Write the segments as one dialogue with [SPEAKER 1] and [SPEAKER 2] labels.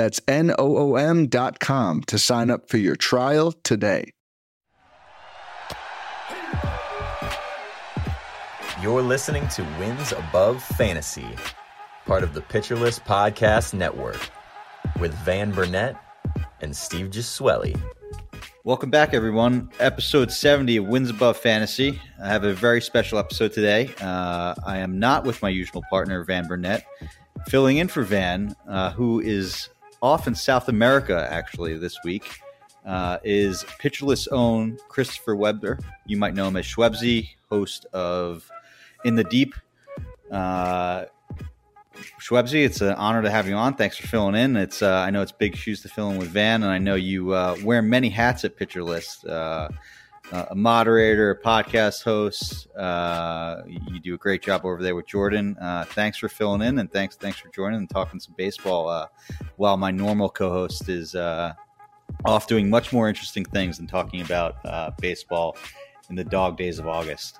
[SPEAKER 1] That's N-O-O-M dot com to sign up for your trial today.
[SPEAKER 2] You're listening to Wins Above Fantasy, part of the Pitcher List Podcast Network, with Van Burnett and Steve Gesuele.
[SPEAKER 3] Welcome back, everyone. Episode 70 of Wins Above Fantasy. I have a very special episode today. Uh, I am not with my usual partner, Van Burnett, filling in for Van, uh, who is off in South America, actually, this week. Uh, is Pitcher List's own Christopher Weber. You might know him as Shwebsi, host of In the Deep. Uh, Shwebsi, it's an honor to have you on. Thanks for filling in. It's uh, I know it's big shoes to fill in with Van, and I know you uh, wear many hats at Pitcher List. Uh, uh a moderator, a podcast host. Uh, you do a great job over there with Jordan. Uh, thanks for filling in, and thanks thanks for joining and talking some baseball. while my normal co-host is off doing much more interesting things than talking about baseball in the dog days of August.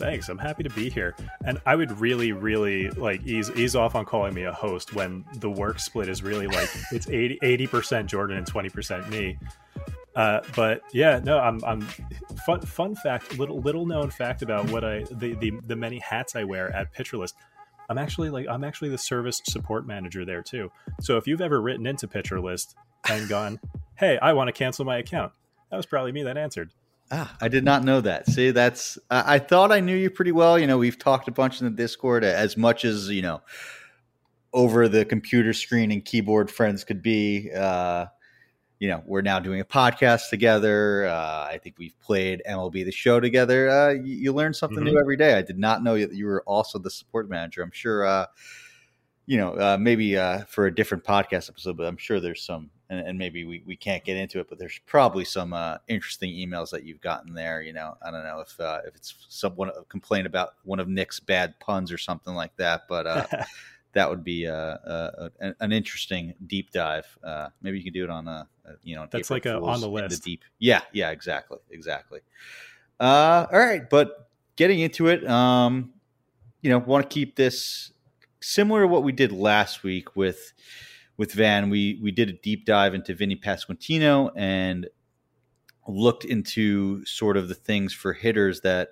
[SPEAKER 4] Thanks. I'm happy to be here. And I would really, really like ease ease off on calling me a host when the work split is really like it's 80 percent Jordan and twenty percent me. Uh, but yeah, no, I'm I'm fun fun fact, little little known fact about what I the the, the many hats I wear at Pitcher List. I'm actually like I'm actually the service support manager there too. So if you've ever written into Pitcher List and gone, "Hey, I want to cancel my account," that was probably me that answered.
[SPEAKER 3] Ah, I did not know that. See, that's I, thought I knew you pretty well. You know, we've talked a bunch in the Discord as much as you know over the computer screen and keyboard friends could be. Uh, you know, we're now doing a podcast together. Uh, I think we've played MLB the Show together. Uh, you, you, learn something mm-hmm. new every day. I did not know that you were also the support manager. I'm sure. Uh, you know, uh, maybe uh, for a different podcast episode, but I'm sure there's some and, and, maybe we, we can't get into it, but there's probably some uh, interesting emails that you've gotten there. You know, I don't know if uh, if it's someone a complaint about one of Nick's bad puns or something like that, but uh, that would be uh, uh, an, an, interesting deep dive. Uh, maybe you can do it on a, a you know
[SPEAKER 4] that's April like a, on the list.
[SPEAKER 3] The deep, yeah, yeah, exactly, exactly. all right, but getting into it, um, you know, want to keep this similar to what we did last week with with Van, we we did a deep dive into Vinny Pasquantino and looked into sort of the things for hitters that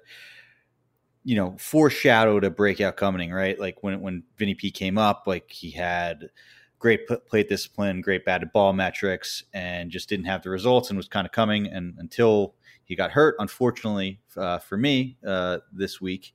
[SPEAKER 3] you know foreshadowed a breakout coming. Right, like when when Vinny P came up, like he had great plate discipline, great batted ball metrics, and just didn't have the results and was kind of coming. And until he got hurt, unfortunately uh, for me uh, this week,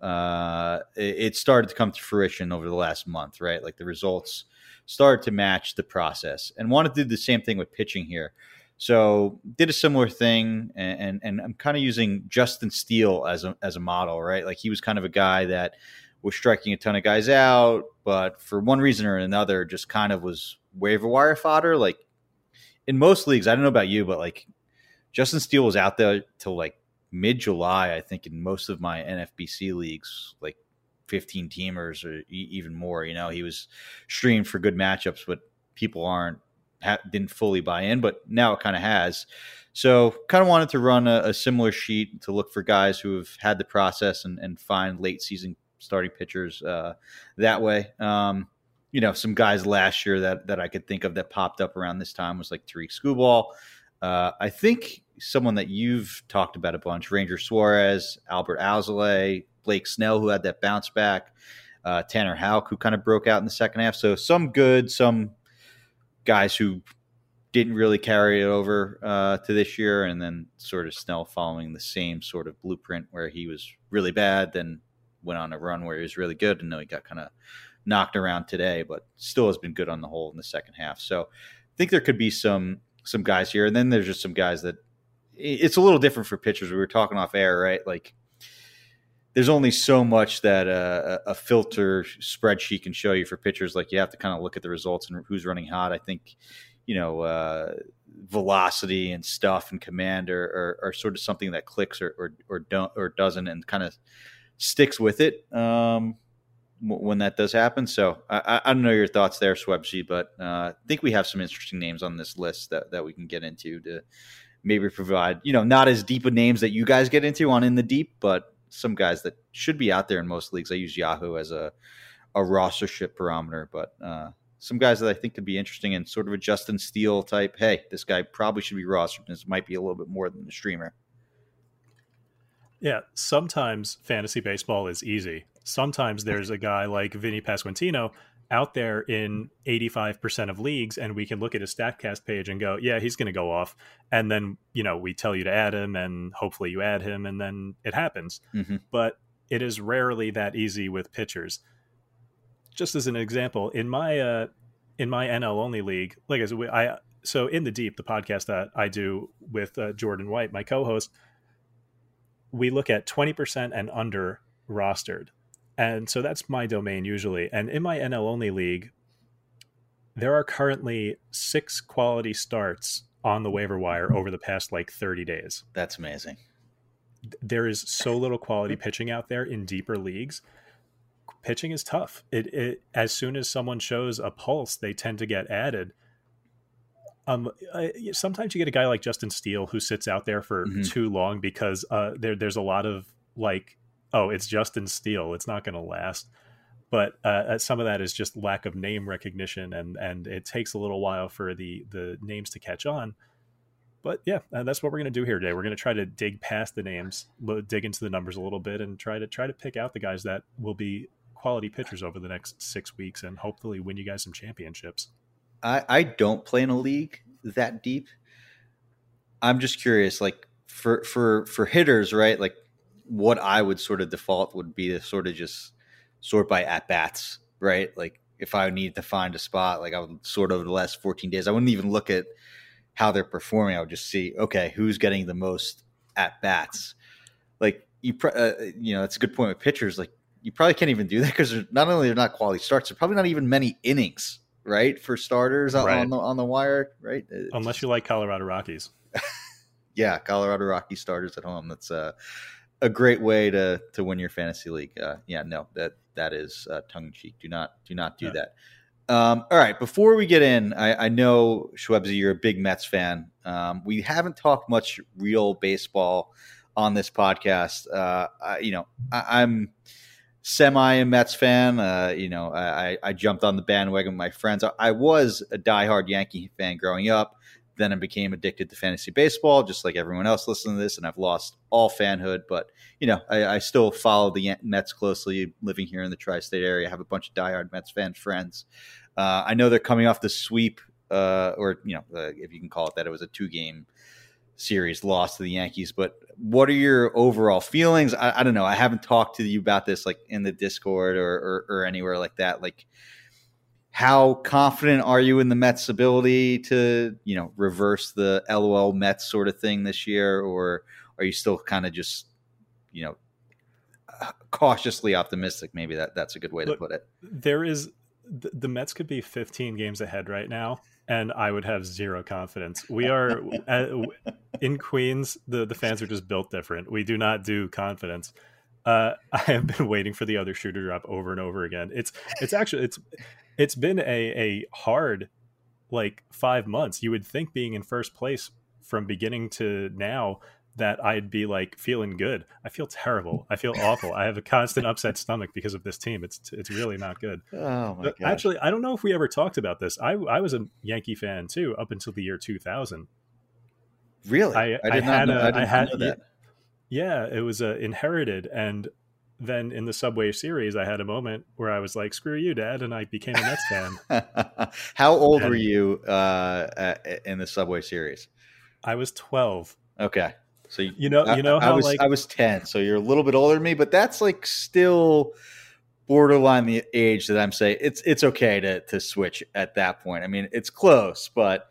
[SPEAKER 3] uh, it, it, started to come to fruition over the last month. Right, like the results started to match the process and want to do the same thing with pitching here. So did a similar thing, and and, and I'm kind of using Justin Steele as a as a model, right? Like he was kind of a guy that was striking a ton of guys out, but for one reason or another, just kind of was waiver wire fodder. Like in most leagues, I don't know about you, but like Justin Steele was out there till like mid July, I think, in most of my NFBC leagues, like 15 teamers or even more. You know, he was streamed for good matchups, but people aren't didn't fully buy in, but now it kind of has. So, kind of wanted to run a, a, similar sheet to look for guys who have had the process and, and find late season starting pitchers uh, that way. Um, you know, some guys last year that that I could think of that popped up around this time was like Tarik Skubal. Uh, I think someone that you've talked about a bunch, Ranger Suarez, Adbert Alzolay, Blake Snell, who had that bounce back, uh, Tanner Houck, who kind of broke out in the second half. So some good, some guys who didn't really carry it over uh, to this year, and then sort of Snell following the same sort of blueprint where he was really bad, then went on a run where he was really good, and then he got kind of knocked around today, but still has been good on the whole in the second half. So I think there could be some some guys here, and then there's just some guys that it's a little different for pitchers. We were talking off air, right? Like there's only so much that uh, a filter spreadsheet can show you for pitchers. Like you have to kind of look at the results and who's running hot. I think, you know, uh, velocity and stuff and command are, are, are, sort of something that clicks or, or, or don't or doesn't and kind of sticks with it um, when that does happen. So I, I, don't know your thoughts there, Shwebsi, but uh, I think we have some interesting names on this list that, that we can get into to maybe provide, you know, not as deep of names that you guys get into on in the deep, but some guys that should be out there in most leagues. I use Yahoo as a a rostership barometer, but uh, some guys that I think could be interesting and sort of a Justin Steele type. Hey, this guy probably should be rostered. This might be a little bit more than a streamer.
[SPEAKER 4] Yeah, sometimes fantasy baseball is easy. Sometimes there's a guy like Vinny Pasquantino out there in 85% of leagues and we can look at his statcast page and go yeah he's going to go off. And then you know we tell you to add him and hopefully you add him and then it happens. Mm-hmm. but it is rarely that easy with pitchers. Just as an example in my uh in my nl only league like as i so in the deep the podcast that i do with uh, jordan white my co-host we look at 20% and under rostered and so that's my domain usually. And in my NL only league, there are currently six quality starts on the waiver wire over the past like 30 days.
[SPEAKER 3] That's amazing.
[SPEAKER 4] There is so little quality pitching out there in deeper leagues. Pitching is tough. It, it as soon as someone shows a pulse, they tend to get added. Um, sometimes you get a guy like Justin Steele who sits out there for mm-hmm. too long because uh, there there's a lot of like oh, it's Justin Steele. It's not going to last. But uh, uh, some of that is just lack of name recognition, and and it takes a little while for the the names to catch on. But yeah, uh, that's what we're going to do here today. We're going to try to dig past the names, dig into the numbers a little bit, and try to try to pick out the guys that will be quality pitchers over the next six weeks, and hopefully win you guys some championships.
[SPEAKER 3] I, I don't play in a league that deep. I'm just curious, like for for for hitters, right? Like what I would sort of default would be to sort of just sort by at bats, right? Like if I needed to find a spot, like I would sort of the last 14 days, I wouldn't even look at how they're performing. I would just see, okay, who's getting the most at bats. Like you, uh, you know, that's a good point with pitchers. Like you probably can't even do that because not only they're not quality starts, they're probably not even many innings, right, for starters right. on the on the wire, right?
[SPEAKER 4] It's, Unless you like Colorado Rockies.
[SPEAKER 3] yeah, Colorado Rocky starters at home. That's uh a great way to to win your fantasy league. Uh, yeah, no, that that is uh, tongue in cheek. Do not do not do yeah. that. Um, all right, before we get in, I, I know Shwebsi, you're a big Mets fan. Um, we haven't talked much real baseball on this podcast. Uh, I, you know, I, am semi a Mets fan. Uh, you know, I, I jumped on the bandwagon with my friends. I, I was a diehard Yankee fan growing up. Then I became addicted to fantasy baseball, just like everyone else listening to this, and I've lost all fanhood. But you know, I, I still follow the Mets closely. Living here in the tri-state area, I have a bunch of diehard Mets fan friends. Uh, I know they're coming off the sweep, uh, or you know, uh, if you can call it that. It was a two-game series loss to the Yankees. But what are your overall feelings? I, I, don't know. I haven't talked to you about this like in the Discord or, or, or anywhere like that. Like how confident are you in the Mets' ability to, you know, reverse the LOL Mets sort of thing this year, or are you still kind of just, you know, cautiously optimistic? Maybe that that's a good way Look, to put it.
[SPEAKER 4] There is the, the Mets could be 15 games ahead right now, and I would have zero confidence. We are in Queens. The the fans are just built different. We do not do confidence. Uh, I have been waiting for the other shoe to drop over and over again. It's it's actually it's it's been a a hard like five months. You would think being in first place from beginning to now that I'd be like feeling good. I feel terrible. I feel awful. I have a constant upset stomach because of this team. It's it's really not good.
[SPEAKER 3] Oh my god!
[SPEAKER 4] Actually, I don't know if we ever talked about this. I I was a Yankee fan too up until the year 2000.
[SPEAKER 3] Really?
[SPEAKER 4] I, I, I had know, a, I, I had, know that. Yeah, it was uh, inherited, and then in the Subway series, I had a moment where I was like, "Screw you, Dad," and I became a Mets fan.
[SPEAKER 3] How old and were you uh, in the Subway series?
[SPEAKER 4] I was twelve.
[SPEAKER 3] Okay,
[SPEAKER 4] so you, you know, you know how
[SPEAKER 3] I was,
[SPEAKER 4] like
[SPEAKER 3] I was ten, so you're a little bit older than me, but that's like still borderline the age that I'm saying it's it's okay to to switch at that point. I mean, it's close, but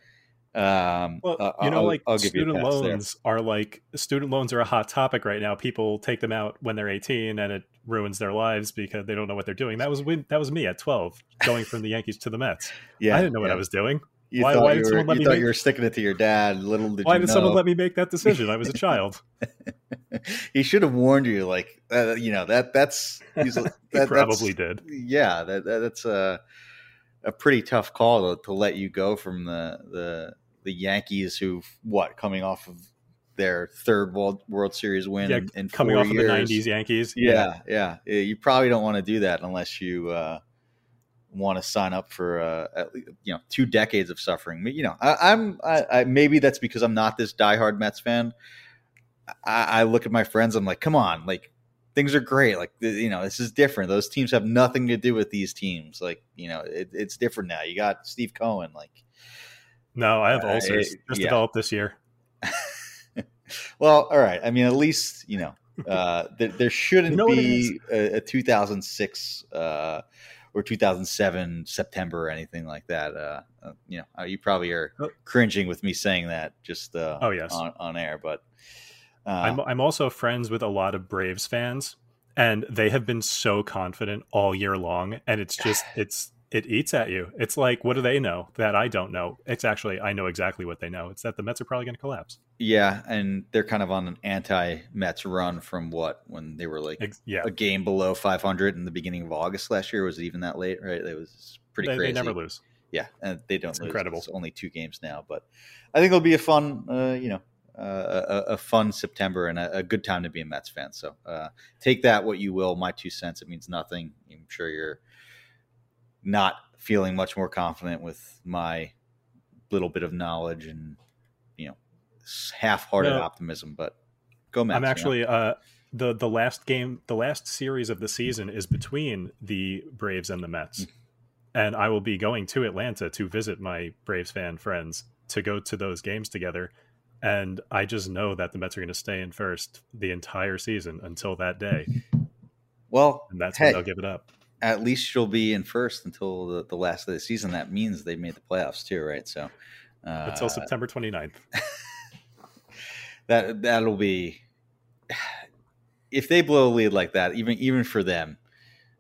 [SPEAKER 3] Um,
[SPEAKER 4] Well,
[SPEAKER 3] uh,
[SPEAKER 4] you know,
[SPEAKER 3] I'll-
[SPEAKER 4] like
[SPEAKER 3] I'll give you a
[SPEAKER 4] student
[SPEAKER 3] pass there.
[SPEAKER 4] loans are like student loans are a hot topic right now. People take them out when they're 18, and it ruins their lives because they don't know what they're doing. That was when, that was me at 12, going from the Yankees to the Mets.
[SPEAKER 3] Yeah,
[SPEAKER 4] I didn't know what. I was doing.
[SPEAKER 3] You
[SPEAKER 4] Why-
[SPEAKER 3] thought
[SPEAKER 4] why
[SPEAKER 3] you
[SPEAKER 4] did
[SPEAKER 3] were,
[SPEAKER 4] someone let
[SPEAKER 3] you
[SPEAKER 4] me
[SPEAKER 3] thought
[SPEAKER 4] make-
[SPEAKER 3] you were sticking it to your dad. Little did
[SPEAKER 4] Why did
[SPEAKER 3] know.
[SPEAKER 4] someone let me make that decision? I was a child.
[SPEAKER 3] he should have warned you. Like uh, you know that that's he's, that,
[SPEAKER 4] He probably
[SPEAKER 3] that's,
[SPEAKER 4] did.
[SPEAKER 3] Yeah, that, that that's a a pretty tough call to, to let you go from the the the Yankees who what coming off of their third World World Series win
[SPEAKER 4] Yeah,
[SPEAKER 3] in, in
[SPEAKER 4] Coming off
[SPEAKER 3] years.
[SPEAKER 4] of the 90s Yankees.
[SPEAKER 3] Yeah, yeah, Yeah, You probably don't want to do that unless you uh, want to sign up for uh, at least, you know two decades of suffering. You know, I, I'm I, I, maybe that's because I'm not this diehard Mets fan. I, I look at my friends. I'm like, come on, like things are great. Like you know, this is different. Those teams have nothing to do with these teams. Like you know, it, it's different now. You got Steve Cohen. Like,
[SPEAKER 4] No, I have
[SPEAKER 3] Uh,
[SPEAKER 4] ulcers.
[SPEAKER 3] it-
[SPEAKER 4] just
[SPEAKER 3] yeah.
[SPEAKER 4] developed this year.
[SPEAKER 3] well, all right. I mean, at least you know uh, there, there shouldn't
[SPEAKER 4] You know
[SPEAKER 3] be a, a 2006 uh, or 2007 September or anything like that. Uh, uh, you know, uh, you probably are
[SPEAKER 4] Oh.
[SPEAKER 3] cringing with me saying that just uh,
[SPEAKER 4] Oh, yes.
[SPEAKER 3] on, on air, but uh,
[SPEAKER 4] I'm, I'm also friends with a lot of Braves fans, and they have been so confident all year long, and it's just it's it eats at you. It's like, what do they know that I don't know? It's actually I know exactly what they know. It's that the Mets are probably going to collapse.
[SPEAKER 3] yeah, and they're kind of on an anti-Mets run from what when they were like
[SPEAKER 4] Ex- yeah,
[SPEAKER 3] a game below 500 in the beginning of August last year. Was it even that late? Right, it was pretty
[SPEAKER 4] they,
[SPEAKER 3] crazy.
[SPEAKER 4] they never lose.
[SPEAKER 3] yeah, and they don't
[SPEAKER 4] It's
[SPEAKER 3] lose.
[SPEAKER 4] incredible.
[SPEAKER 3] It's only two games now, but I think it'll be a fun, uh, you know, uh, a, a fun September and a, a good time to be a Mets fan. So uh, take that what you will. My two cents. It means nothing. I'm sure you're not feeling much more confident with my little bit of knowledge and you know half-hearted
[SPEAKER 4] No.
[SPEAKER 3] optimism. But go Mets.
[SPEAKER 4] I'm
[SPEAKER 3] you know?
[SPEAKER 4] actually uh, the the last game, the last series of the season is between the Braves and the Mets,
[SPEAKER 3] Mm.
[SPEAKER 4] and I will be going to Atlanta to visit my Braves fan friends to go to those games together. And I just know that the Mets are going to stay in first the entire season until that day,
[SPEAKER 3] well.
[SPEAKER 4] and that's
[SPEAKER 3] hey,
[SPEAKER 4] when they'll give it up.
[SPEAKER 3] At least you'll be in first until the, the last of the season. That means they've made the playoffs too, right? So uh,
[SPEAKER 4] Until September 29th.
[SPEAKER 3] that that'll be if they blow a lead like that, even even for them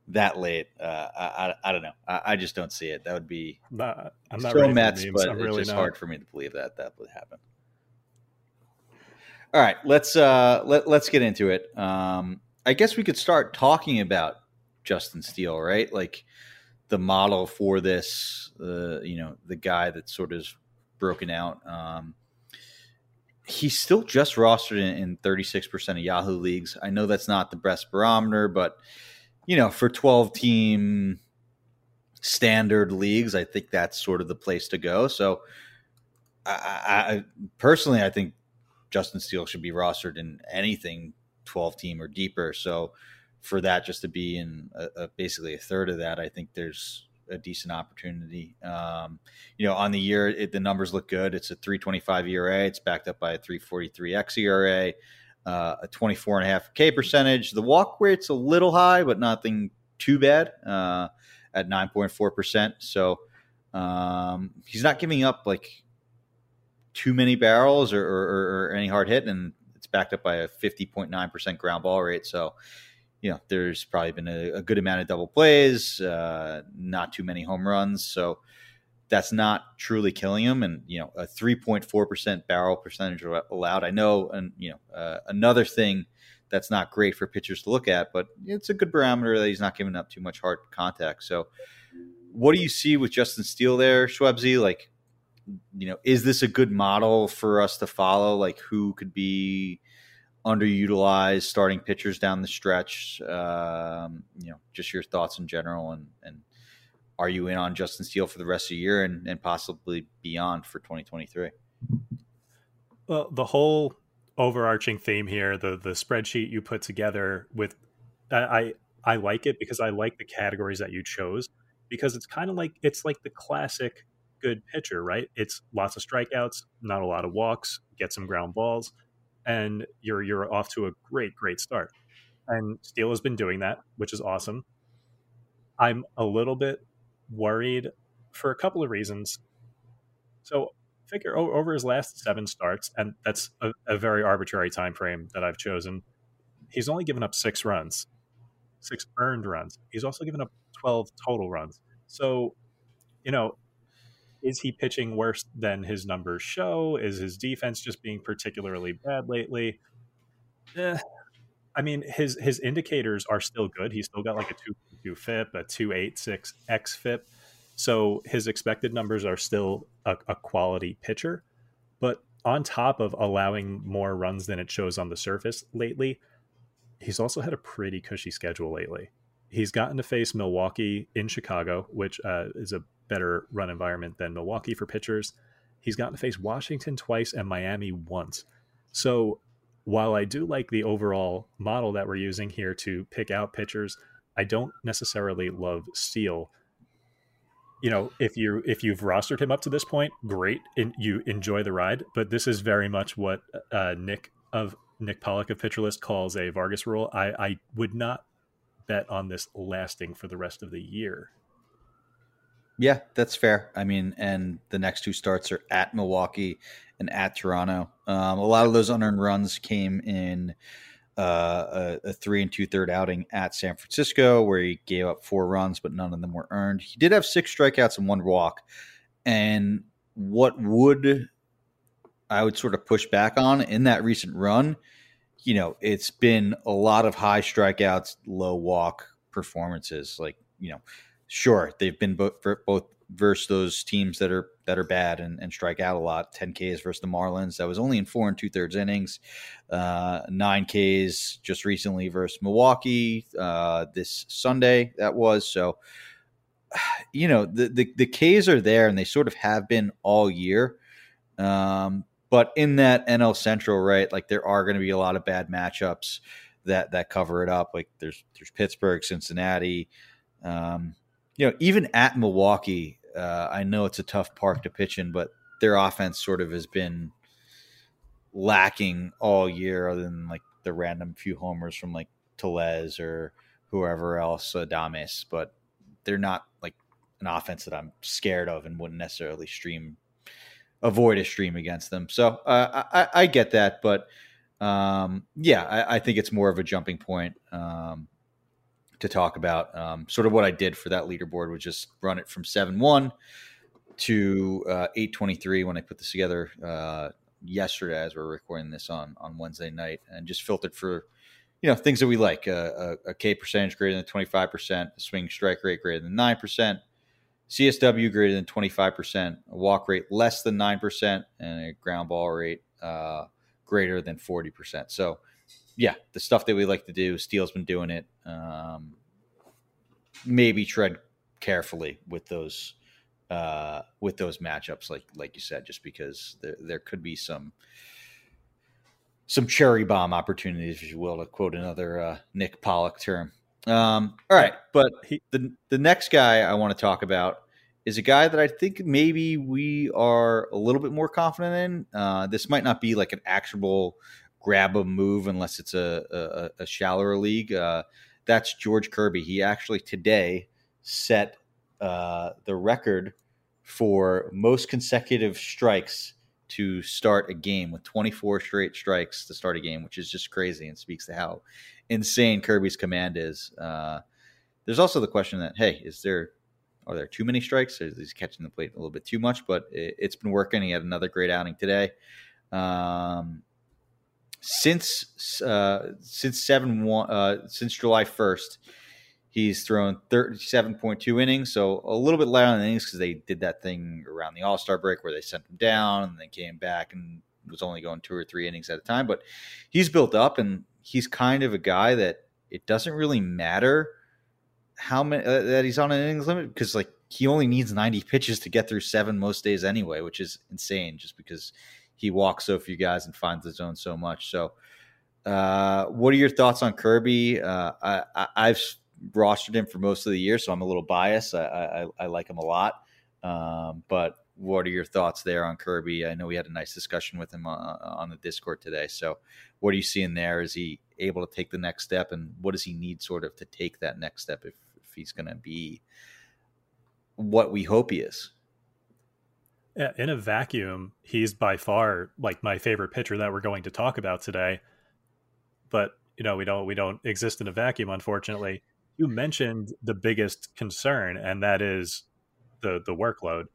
[SPEAKER 3] that late. Uh, I, I I don't know. I, I just don't see it. That would be
[SPEAKER 4] I'm not, I'm not
[SPEAKER 3] so
[SPEAKER 4] ready for the
[SPEAKER 3] Mets, but
[SPEAKER 4] I'm
[SPEAKER 3] it's
[SPEAKER 4] really
[SPEAKER 3] just
[SPEAKER 4] not.
[SPEAKER 3] hard for me to believe that that would happen. All right, let's uh let, let's get into it. Um I guess we could start talking about Justin Steele, right? Like the model for this, uh, you know, the guy that sort of broken out. Um he's still just rostered in, in 36% of Yahoo leagues. I know that's not the best barometer, but you know, for 12 team standard leagues, I think that's sort of the place to go. So, I, I, personally, I think Justin Steele should be rostered in anything 12 team or deeper. So, for that just to be in a, a, basically a third of that, I think there's a decent opportunity. Um, you know, on the year, it, the numbers look good. It's a 325 ERA. It's backed up by a 343 xERA, uh, a 24 and a half K percentage. The walk rate's a little high, but nothing too bad uh, at 9.4%. So um, he's not giving up like too many barrels or, or, or any hard hit, and it's backed up by a 50.9% ground ball rate. So, you know, there's probably been a, a good amount of double plays, uh, not too many home runs. So that's not truly killing him. And, you know, a 3.4% barrel percentage allowed. I know, and, you know, uh, another thing that's not great for pitchers to look at, but it's a good barometer that he's not giving up too much hard contact. So what do you see with Justin Steele there, Shwebsi? Like, you know, is this a good model for us to follow? Like, who could be underutilized starting pitchers down the stretch? Um, you know, just your thoughts in general, and and are you in on Justin Steele for the rest of the year and, and possibly beyond for 2023?
[SPEAKER 4] Well, the whole overarching theme here, the the spreadsheet you put together with, I I, I like it because I like the categories that you chose because it's kind of like it's like the classic good pitcher, right? It's lots of strikeouts, not a lot of walks, get some ground balls, and you're you're off to a great great start. And Steele has been doing that, which is awesome. I'm a little bit worried for a couple of reasons. So figure over his last seven starts, and that's a, a very arbitrary time frame that I've chosen. He's only given up six runs, six earned runs. He's also given up 12 total runs. So, you know, is he pitching worse than his numbers show? Is his defense just being particularly bad lately? Eh, I mean, his his indicators are still good. He's still got like a two two FIP, a two eight six X FIP. So his expected numbers are still a, a quality pitcher. But on top of allowing more runs than it shows on the surface lately, he's also had a pretty cushy schedule lately. He's gotten to face Milwaukee in Chicago, which uh, is a better run environment than Milwaukee for pitchers. He's gotten to face Washington twice and Miami once. So while I do like the overall model that we're using here to pick out pitchers, I don't necessarily love Steele. You know, if you if you've rostered him up to this point, great, and you enjoy the ride. But this is very much what uh, Nick of Nick Pollack of Pitcher List calls a Vargas rule. I, I would not bet on this lasting for the rest of the year.
[SPEAKER 3] Yeah, that's fair. I mean, and the next two starts are at Milwaukee and at Toronto. Um, a lot of those unearned runs came in uh, a, a, three and two third outing at San Francisco, where he gave up four runs, but none of them were earned. He did have six strikeouts and one walk. And what would I would sort of push back on in that recent run, you know, it's been a lot of high strikeouts, low walk performances. Like, you know, sure they've been both both versus those teams that are that are bad and, and strike out a lot. 10 Ks versus the Marlins. That was only in four and two thirds innings. Uh, nine Ks just recently versus Milwaukee uh, this Sunday. That was so. You know the, the the Ks are there and they sort of have been all year. Um, but in that NL Central, right, like there are going to be a lot of bad matchups that that cover it up. Like there's there's Pittsburgh, Cincinnati. Um, you know, even at Milwaukee, uh, I know it's a tough park to pitch in, but their offense sort of has been lacking all year, other than like the random few homers from like Tellez or whoever else, Adames. But they're not like an offense that I'm scared of and wouldn't necessarily stream, avoid a stream against them. So uh, I, I, get that, but um, yeah, I, I, think it's more of a jumping point. Um, to talk about. Um, sort of what I did for that leaderboard was just run it from seven one to uh, eight twenty three when I put this together uh, yesterday as we're recording this on on Wednesday night, and just filtered for you know things that we like uh, a, a K percentage greater than twenty five percent, a swing strike rate greater than nine percent. CSW greater than 25%, a walk rate less than 9%, and a ground ball rate uh, greater than 40%. So yeah, the stuff that we like to do. Steele's been doing it. Um, maybe tread carefully with those uh, with those matchups, like like you said, just because there there could be some some cherry bomb opportunities, if you will, to quote another uh, Nick Pollack term. Um, all right, but he, the the next guy I want to talk about is a guy that I think maybe we are a little bit more confident in. Uh, this might not be like an actionable grab a move unless it's a, a, a shallower league. Uh, that's George Kirby. He actually today set uh, the record for most consecutive strikes to start a game with 24 straight strikes to start a game, which is just crazy and speaks to how insane Kirby's command is. Uh, there's also the question that hey, is there are there too many strikes? Is he catching the plate a little bit too much? But it, has been working. He had another great outing today. Um, since uh, since seven one uh, since July first, he's thrown thirty seven point two innings, so a little bit light on the innings because they did that thing around the All Star break where they sent him down and then came back and was only going two or three innings at a time. But he's built up, and he's kind of a guy that it doesn't really matter how many uh, that he's on an innings limit because like he only needs 90 pitches to get through seven most days anyway, which is insane just because he walks so few guys and finds the zone so much. So, uh, what are your thoughts on Kirby? Uh, I, have rostered him for most of the year, so I'm a little biased. I, I, I like him a lot. Um, but what are your thoughts there on Kirby? I know we had a nice discussion with him on, on the Discord today. So, what are you seeing there? Is he able to take the next step, and what does he need sort of to take that next step if, if he's going to be what we hope he is?
[SPEAKER 4] In a vacuum, he's by far like my favorite pitcher that we're going to talk about today. But you know, we don't we don't exist in a vacuum, unfortunately. You mentioned the biggest concern, and that is the the workload.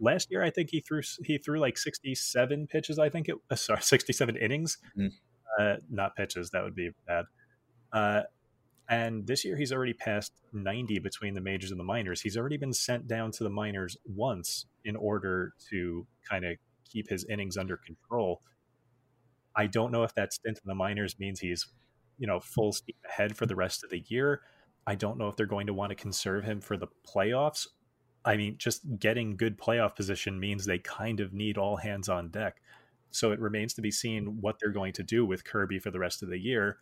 [SPEAKER 4] Last year, I think he threw he threw like sixty seven pitches. I think it sorry sixty seven innings, mm. uh, not pitches. That would be bad. Uh, and this year, he's already passed 90 between the majors and the minors. He's already been sent down to the minors once in order to kind of keep his innings under control. I don't know if that stint in the minors means he's, you know, full steam ahead for the rest of the year. I don't know if they're going to want to conserve him for the playoffs. I mean, just getting good playoff position means they kind of need all hands on deck. So it remains to be seen what they're going to do with Kirby for the rest of the year.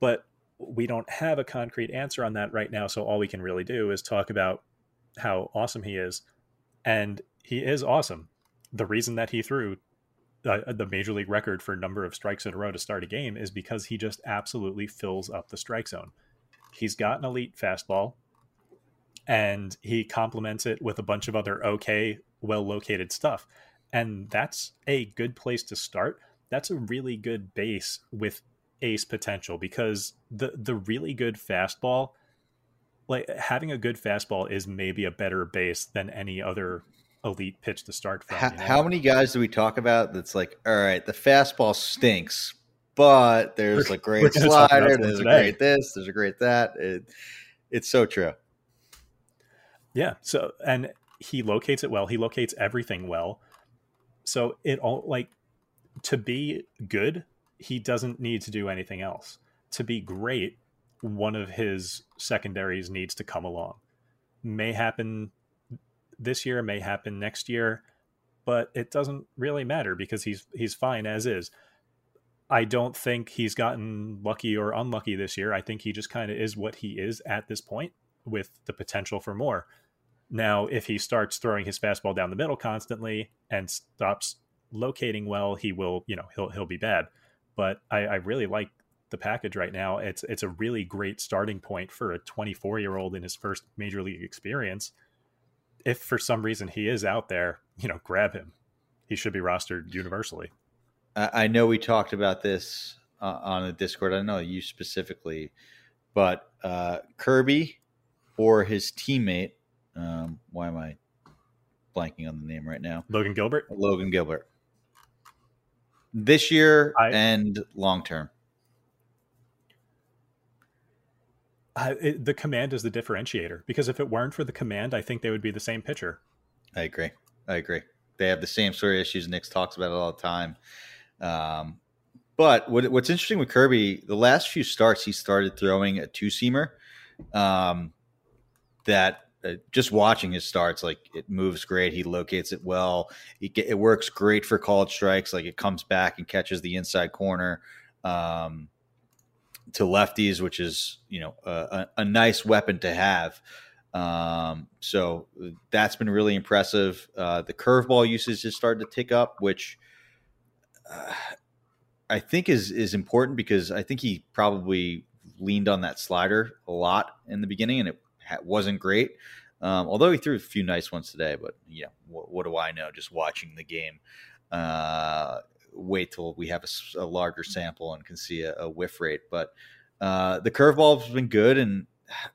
[SPEAKER 4] But we don't have a concrete answer on that right now. So all we can really do is talk about how awesome he is. And he is awesome. The reason that he threw uh, the major league record for number of strikes in a row to start a game is because he just absolutely fills up the strike zone. He's got an elite fastball and he complements it with a bunch of other okay, well located stuff. And that's a good place to start. That's a really good base with ace potential because the the really good fastball like having a good fastball is maybe a better base than any other elite pitch to start from.
[SPEAKER 3] How, you know? how many guys do we talk about that's like, all right, the fastball stinks, but there's a great slider, there's a great this, there's a great that. It, it's so true.
[SPEAKER 4] Yeah. So and he locates it well. He locates everything well. So it all like to be good he doesn't need to do anything else. To be great, one of his secondaries needs to come along. May happen this year, may happen next year, but it doesn't really matter because he's he's fine as is. I don't think he's gotten lucky or unlucky this year. I think he just kind of is what he is at this point with the potential for more. Now, if he starts throwing his fastball down the middle constantly and stops locating well, he will, you know, he'll he'll be bad but I, I really like the package right now. It's it's a really great starting point for a 24 year old in his first major league experience. If for some reason he is out there, you know, grab him. He should be rostered universally.
[SPEAKER 3] I know we talked about this uh, on the Discord. I know you specifically, but uh, Kirby or his teammate. Um, why am I blanking on the name right now?
[SPEAKER 4] Logan Gilbert.
[SPEAKER 3] Logan Gilbert this year I, and long term?
[SPEAKER 4] it, the command is the differentiator because if it weren't for the command, I think they would be the same pitcher.
[SPEAKER 3] I agree. I agree. They have the same sort of issues. Nick talks about it all the time. Um, but what, what's interesting with Kirby, the last few starts, he started throwing a two seamer. Um, that just watching his starts, like it moves great. He locates it well. It, it, works great for called strikes. Like it comes back and catches the inside corner um, to lefties, which is you know a, a nice weapon to have. Um, so that's been really impressive. Uh, the curveball usage has started to tick up, which uh, I think is is important because I think he probably leaned on that slider a lot in the beginning, and it wasn't great. Um, although he threw a few nice ones today, but yeah, what, what do I know? Just watching the game. Uh, wait till we have a, a, larger sample and can see a, a whiff rate. But uh, the curveball has been good, and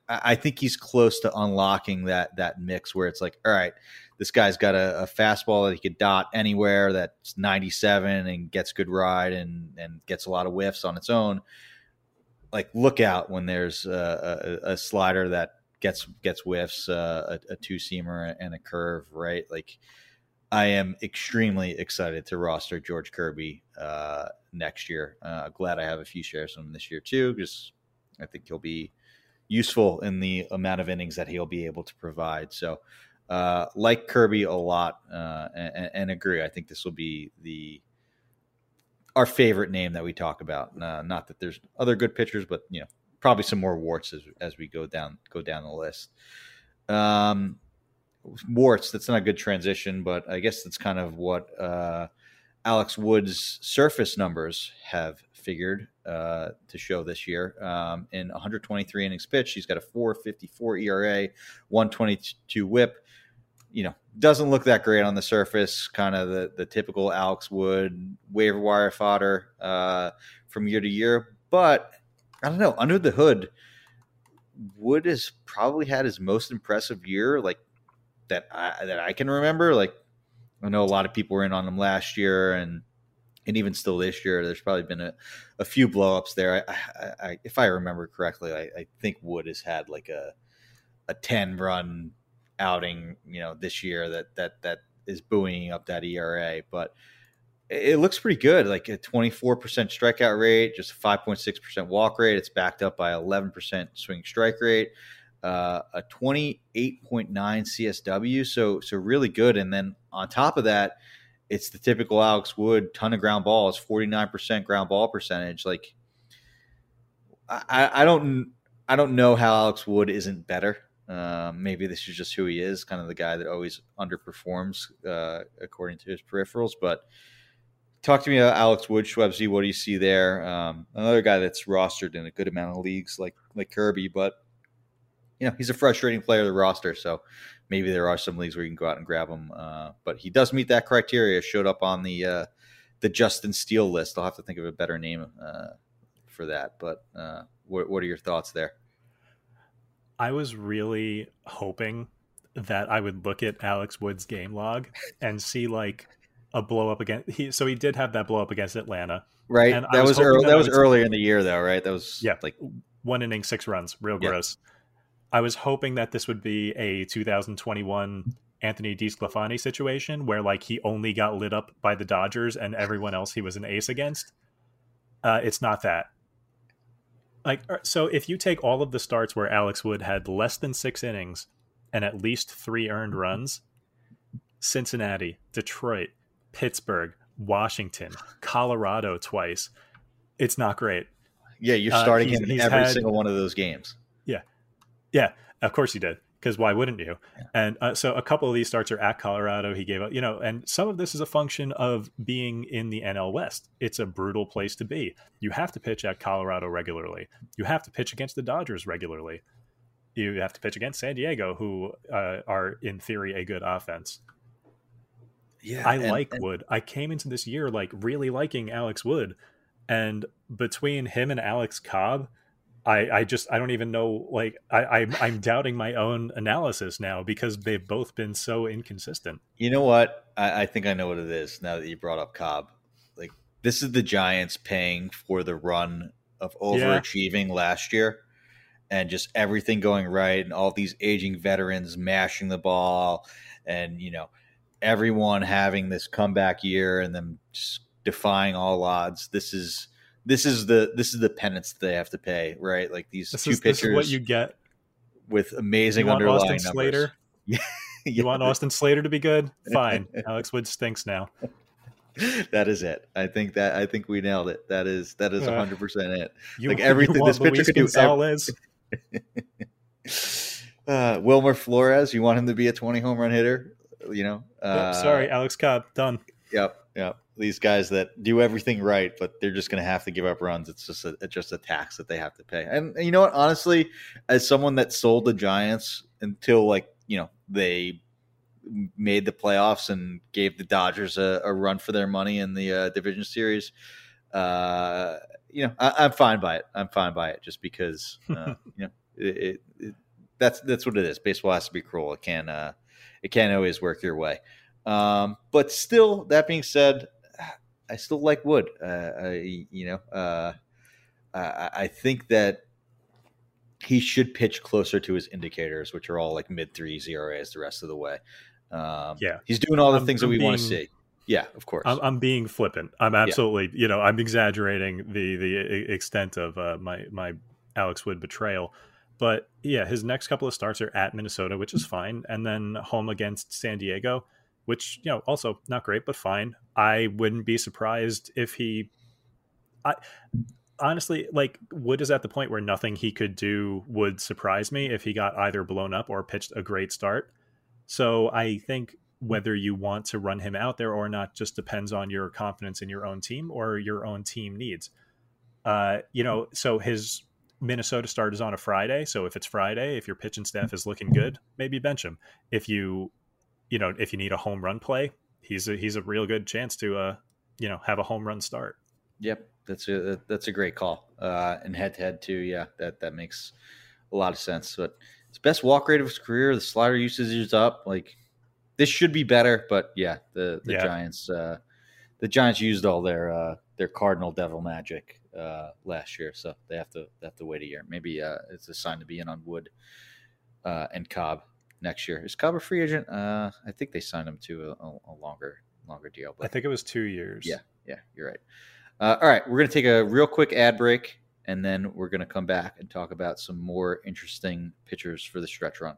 [SPEAKER 3] I think he's close to unlocking that that mix where it's like, all right, this guy's got a, a fastball that he could dot anywhere that's 97 and gets good ride and and gets a lot of whiffs on its own. Like, look out when there's a, a, a slider that gets gets whiffs, uh, a, a two seamer and a curve, right? Like I am extremely excited to roster George Kirby uh, next year. Uh, glad I have a few shares of him this year too, because I think he'll be useful in the amount of innings that he'll be able to provide. So, uh, like Kirby a lot, uh, and, and, agree. I think this will be the our favorite name that we talk about. Uh, not that there's other good pitchers, but you know, probably some more warts as, as we go down go down the list. Um, warts. That's not a good transition, but I guess that's kind of what uh, Alex Wood's surface numbers have figured uh, to show this year. Um, in 123 innings pitched, he's got a 4.54 ERA, 122 WHIP. you know, doesn't look that great on the surface. Kind of the the typical Alex Wood waiver wire fodder uh, from year to year. But I don't know. Under the hood, Wood has probably had his most impressive year, like that I, that I can remember. Like I know a lot of people were in on him last year, and and even still this year, there's probably been a, a few blowups there. I, I, I, if I remember correctly, I, I think Wood has had like a a ten run outing, you know, this year that that that is buoying up that ERA. But it looks pretty good, like a 24% strikeout rate, just a 5.6% walk rate. It's backed up by 11% swing strike rate, uh, a 28.9 CSW. So so really good. And then on top of that, it's the typical Alex Wood ton of ground balls, 49% ground ball percentage. Like I, I don't I don't know how Alex Wood isn't better. Um, maybe this is just who he is, kind of the guy that always underperforms uh, according to his peripherals. But talk to me about Alex Wood, Shwebsi. What do you see there? Um, another guy that's rostered in a good amount of leagues, like like Kirby, but you know he's a frustrating player to the roster. So maybe there are some leagues where you can go out and grab him. Uh, but he does meet that criteria. Showed up on the uh, the Justin Steele list. I'll have to think of a better name uh, for that. But uh, what, what are your thoughts there?
[SPEAKER 4] I was really hoping that I would look at Alex Wood's game log and see like a blow up against. He so he did have that blow up against Atlanta,
[SPEAKER 3] right?
[SPEAKER 4] And
[SPEAKER 3] that was, was early. That, that was earlier in the year, though, right? That was
[SPEAKER 4] yeah, like one inning, six runs, real yeah. gross. I was hoping that this would be a 2021 Anthony DeSclafani situation where like he only got lit up by the Dodgers and everyone else he was an ace against. Uh, it's not that like uh, so if you take all of the starts where Alex Wood had less than 6 innings and at least 3 earned runs, Cincinnati, Detroit, Pittsburgh, Washington, Colorado twice, it's not great.
[SPEAKER 3] Yeah, you're uh, starting uh, him in every had, single one of those games.
[SPEAKER 4] Yeah. Yeah, of course you did because why wouldn't you? Yeah. And uh, so a couple of these starts are at Colorado. He gave up, you know, and some of this is a function of being in the NL West. It's a brutal place to be. You have to pitch at Colorado regularly. You have to pitch against the Dodgers regularly. You have to pitch against San Diego, who uh, are in theory a good offense. Yeah, I and, like and- Wood. I came into this year like really liking Alex Wood, and between him and Alex Cobb I, I just I don't even know like I, I'm I'm doubting my own analysis now because they've both been so inconsistent.
[SPEAKER 3] You know what? I, I think I know what it is now that you brought up Cobb. Like this is the Giants paying for the run of overachieving yeah. last year and just everything going right and all these aging veterans mashing the ball and you know everyone having this comeback year and them just defying all odds. This is this is the this is the penance that they have to pay, right? Like these
[SPEAKER 4] this
[SPEAKER 3] two
[SPEAKER 4] is,
[SPEAKER 3] pitchers. This
[SPEAKER 4] is what you get
[SPEAKER 3] with amazing you underlying
[SPEAKER 4] Austin numbers. Slater? yeah. You want Austin Slater to be good? Fine. Alex Wood stinks now.
[SPEAKER 3] that is it. I think that I think we nailed it. That is that is hundred uh, percent it. You, like everything this pitcher could do. Gonzalez. uh, Wilmer Flores, you want him to be a twenty home run hitter? You know. Uh,
[SPEAKER 4] sorry, Alex Cobb, done.
[SPEAKER 3] Yep, yep these guys that do everything right, but they're just going to have to give up runs. It's just a it's just a tax that they have to pay. And, and, you know what? Honestly, as someone that sold the Giants until like you know they made the playoffs and gave the Dodgers a, a run for their money in the uh, division series, uh, you know I, am fine by it. I'm fine by it just because uh, you know it, it, it, that's that's what it is. Baseball has to be cruel. It can uh, it can't always work your way. Um, but still, that being said, I still like Wood. Uh, I, you know, uh, I, I think that he should pitch closer to his indicators, which are all like mid three ERAs the rest of the way. Um,
[SPEAKER 4] yeah,
[SPEAKER 3] he's doing all the I'm, things that we want to see. Yeah, of course.
[SPEAKER 4] I'm, I'm being flippant. I'm absolutely, yeah. you know, I'm exaggerating the the extent of uh, my my Alex Wood betrayal. But yeah, his next couple of starts are at Minnesota, which is fine, and then home against San Diego which you know also not great but fine. I wouldn't be surprised if he i honestly like wood is at the point where nothing he could do would surprise me if he got either blown up or pitched a great start. So i think whether you want to run him out there or not just depends on your confidence in your own team or your own team needs. Uh you know so his Minnesota start is on a Friday. So if it's Friday, if your pitching staff is looking good, maybe bench him. If you you know, if you need a home run play, he's a, he's a real good chance to, uh, you know, have a home run start.
[SPEAKER 3] Yep, that's a that's a great call. Uh, and head to head too, yeah, that that makes a lot of sense. But it's best walk rate of his career. The slider usage is up. Like this should be better, but yeah, the the
[SPEAKER 4] Yeah.
[SPEAKER 3] Giants uh, the Giants used all their uh, their Cardinal Devil magic uh, last year, so they have to they have to wait a year. Maybe uh, it's a sign to be in on Wood uh, and Cobb next year. Is Cobb a free agent? Uh, I think they signed him to a, a, longer longer deal.
[SPEAKER 4] I think it was two years.
[SPEAKER 3] Yeah, yeah, you're right. Uh, all right, we're going to take a real quick ad break, and then we're going to come back and talk about some more interesting pitchers for the stretch run.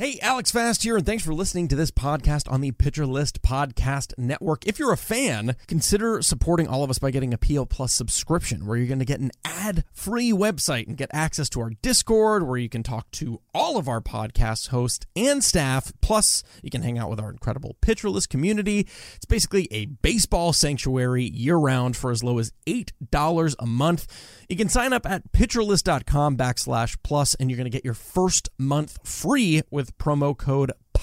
[SPEAKER 5] Hey, Alex Fast here, and thanks for listening to this podcast on the Pitcher List Podcast Network. If you're a fan, consider supporting all of us by getting a PL Plus subscription, where you're going to get an ad free website and get access to our Discord, where you can talk to all of our podcast hosts and staff. Plus, you can hang out with our incredible Pitcher List community. It's basically a baseball sanctuary year round for as low as $8 a month. You can sign up at pitcherlist.com backslash plus, and you're going to get your first month free with promo code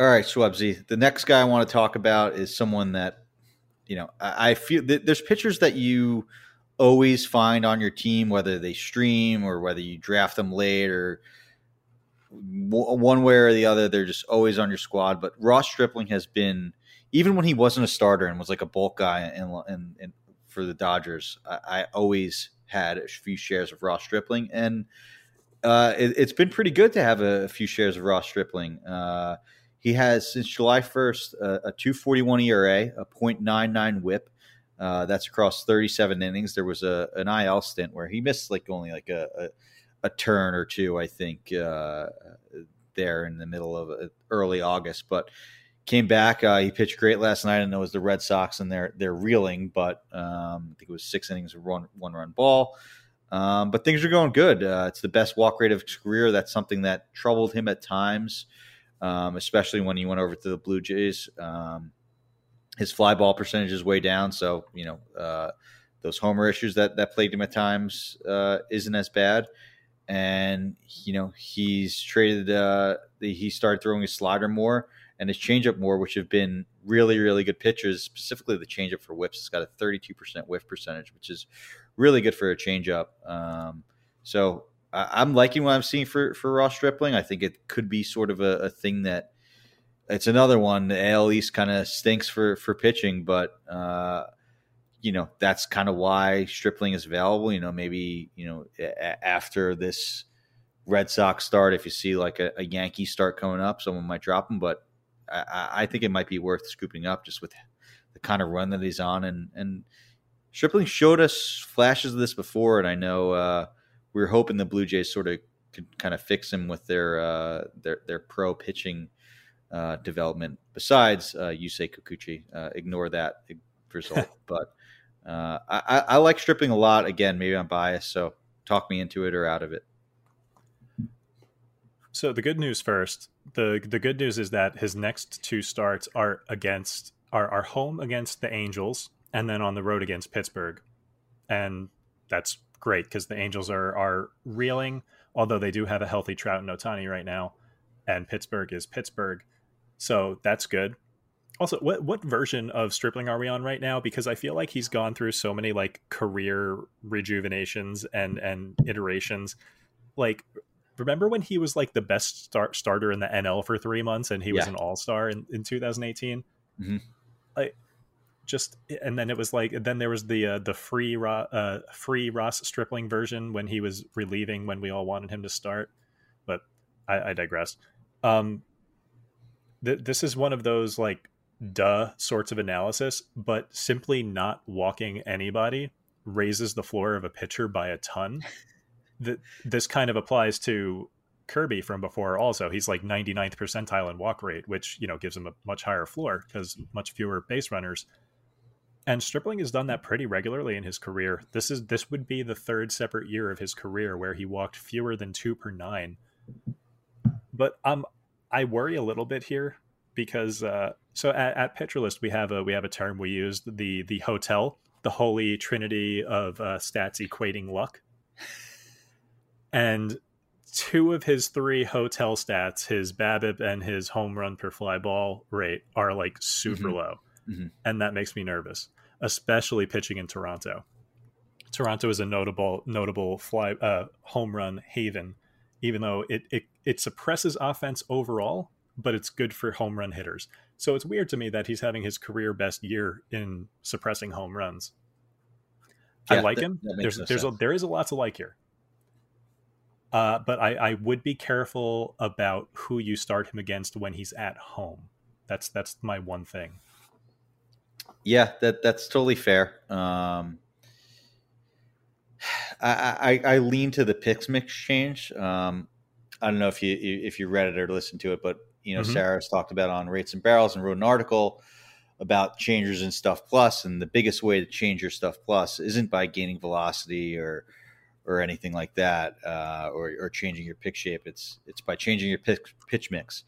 [SPEAKER 3] All right, Shwebsi. The next guy I want to talk about is someone that, you know, I, I feel that there's pitchers that you always find on your team, whether they stream or whether you draft them late or w- one way or the other, they're just always on your squad. But Ross Stripling has been, even when he wasn't a starter and was like a bulk guy in, for the Dodgers, I, I always had a few shares of Ross Stripling, and uh, it, it's been pretty good to have a, a few shares of Ross Stripling. Uh, he has since July 1st uh, a 241 ERA, a .99 WHIP. Uh, that's across 37 innings. There was a an IL stint where he missed like only like a a, a turn or two, I think, uh, there in the middle of uh, early August, but came back. Uh, he pitched great last night. Know it was the Red Sox and they're they're reeling, but um, I think it was six innings of one one run ball. Um, but things are going good. Uh, it's the best walk rate of his career. That's something that troubled him at times um, especially when he went over to the Blue Jays. Um, his fly ball percentage is way down, so you know uh, those homer issues that that plagued him at times uh, isn't as bad. And you know he's traded. Uh, the, he started throwing his slider more and his changeup more, which have been really really good pitches. Specifically, the changeup for whips. It's got a 32% whiff percentage, which is really good for a changeup. Um, so I'm liking what I'm seeing for for Ross Stripling. I think it could be sort of a, a thing that it's another one. The AL East kind of stinks for for pitching, but uh, you know that's kind of why Stripling is available. You know, maybe you know a- after this Red Sox start, if you see like a, a Yankee start coming up, someone might drop him, but I- I, think it might be worth scooping up just with the kind of run that he's on and and Stripling showed us flashes of this before, and I know. Uh, we were hoping the Blue Jays sort of could kind of fix him with their uh, their their pro pitching uh, development. Besides uh, Yusei Kikuchi, uh, ignore that result. but uh, I, I like Stripling a lot. Again, maybe I'm biased, so talk me into it or out of it.
[SPEAKER 4] So the good news first. the The good news is that his next two starts are against are are home against the Angels and then on the road against Pittsburgh, and that's great because the Angels are are reeling. Although they do have a healthy Trout and Ohtani right now, and Pittsburgh is Pittsburgh, so that's good. Also, what what version of Stripling are we on right now? Because I feel like he's gone through so many like career rejuvenations and and iterations. Like, remember when he was like the best start starter in the NL for three months, and he was an All Star in, in 2018.
[SPEAKER 3] Mhm.
[SPEAKER 4] Like, just and then it was like then there was the uh, the free uh, free Ross Stripling version when he was relieving when we all wanted him to start. But I, I digress. Um, th- this is one of those like duh sorts of analysis, but simply not walking anybody raises the floor of a pitcher by a ton. That this kind of applies to Kirby from before. Also, he's like 99th percentile in walk rate, which you know gives him a much higher floor because much fewer base runners. And Stripling has done that pretty regularly in his career. This is this would be the third separate year of his career where he walked fewer than two per nine. But um, I worry a little bit here because uh, so at, at Pitcherlist we have a we have a term we use the the hotel the holy trinity of uh, stats equating luck, and two of his three hotel stats, his BABIP and his home run per fly ball rate, are like super mm-hmm. low, mm-hmm. and that makes me nervous, especially pitching in Toronto. Toronto is a notable notable fly uh, home run haven, even though it, it it suppresses offense overall, but it's good for home run hitters. So it's weird to me that he's having his career best year in suppressing home runs. Yeah, I like that, him. That there's no there's a, there is a lot to like here. Uh, but I, I would be careful about who you start him against when he's at home. That's that's my one thing.
[SPEAKER 3] Yeah, that that's totally fair. Um, I, I, I lean to the pitch mix change. Um, I don't know if you if you read it or listened to it, but you know, mm-hmm. Sarris talked about on rates and barrels and wrote an article about changers and stuff plus, and the biggest way to change your stuff plus isn't by gaining velocity or or anything like that, uh, or, or changing your pick shape. It's it's by changing your pitch, pitch mix,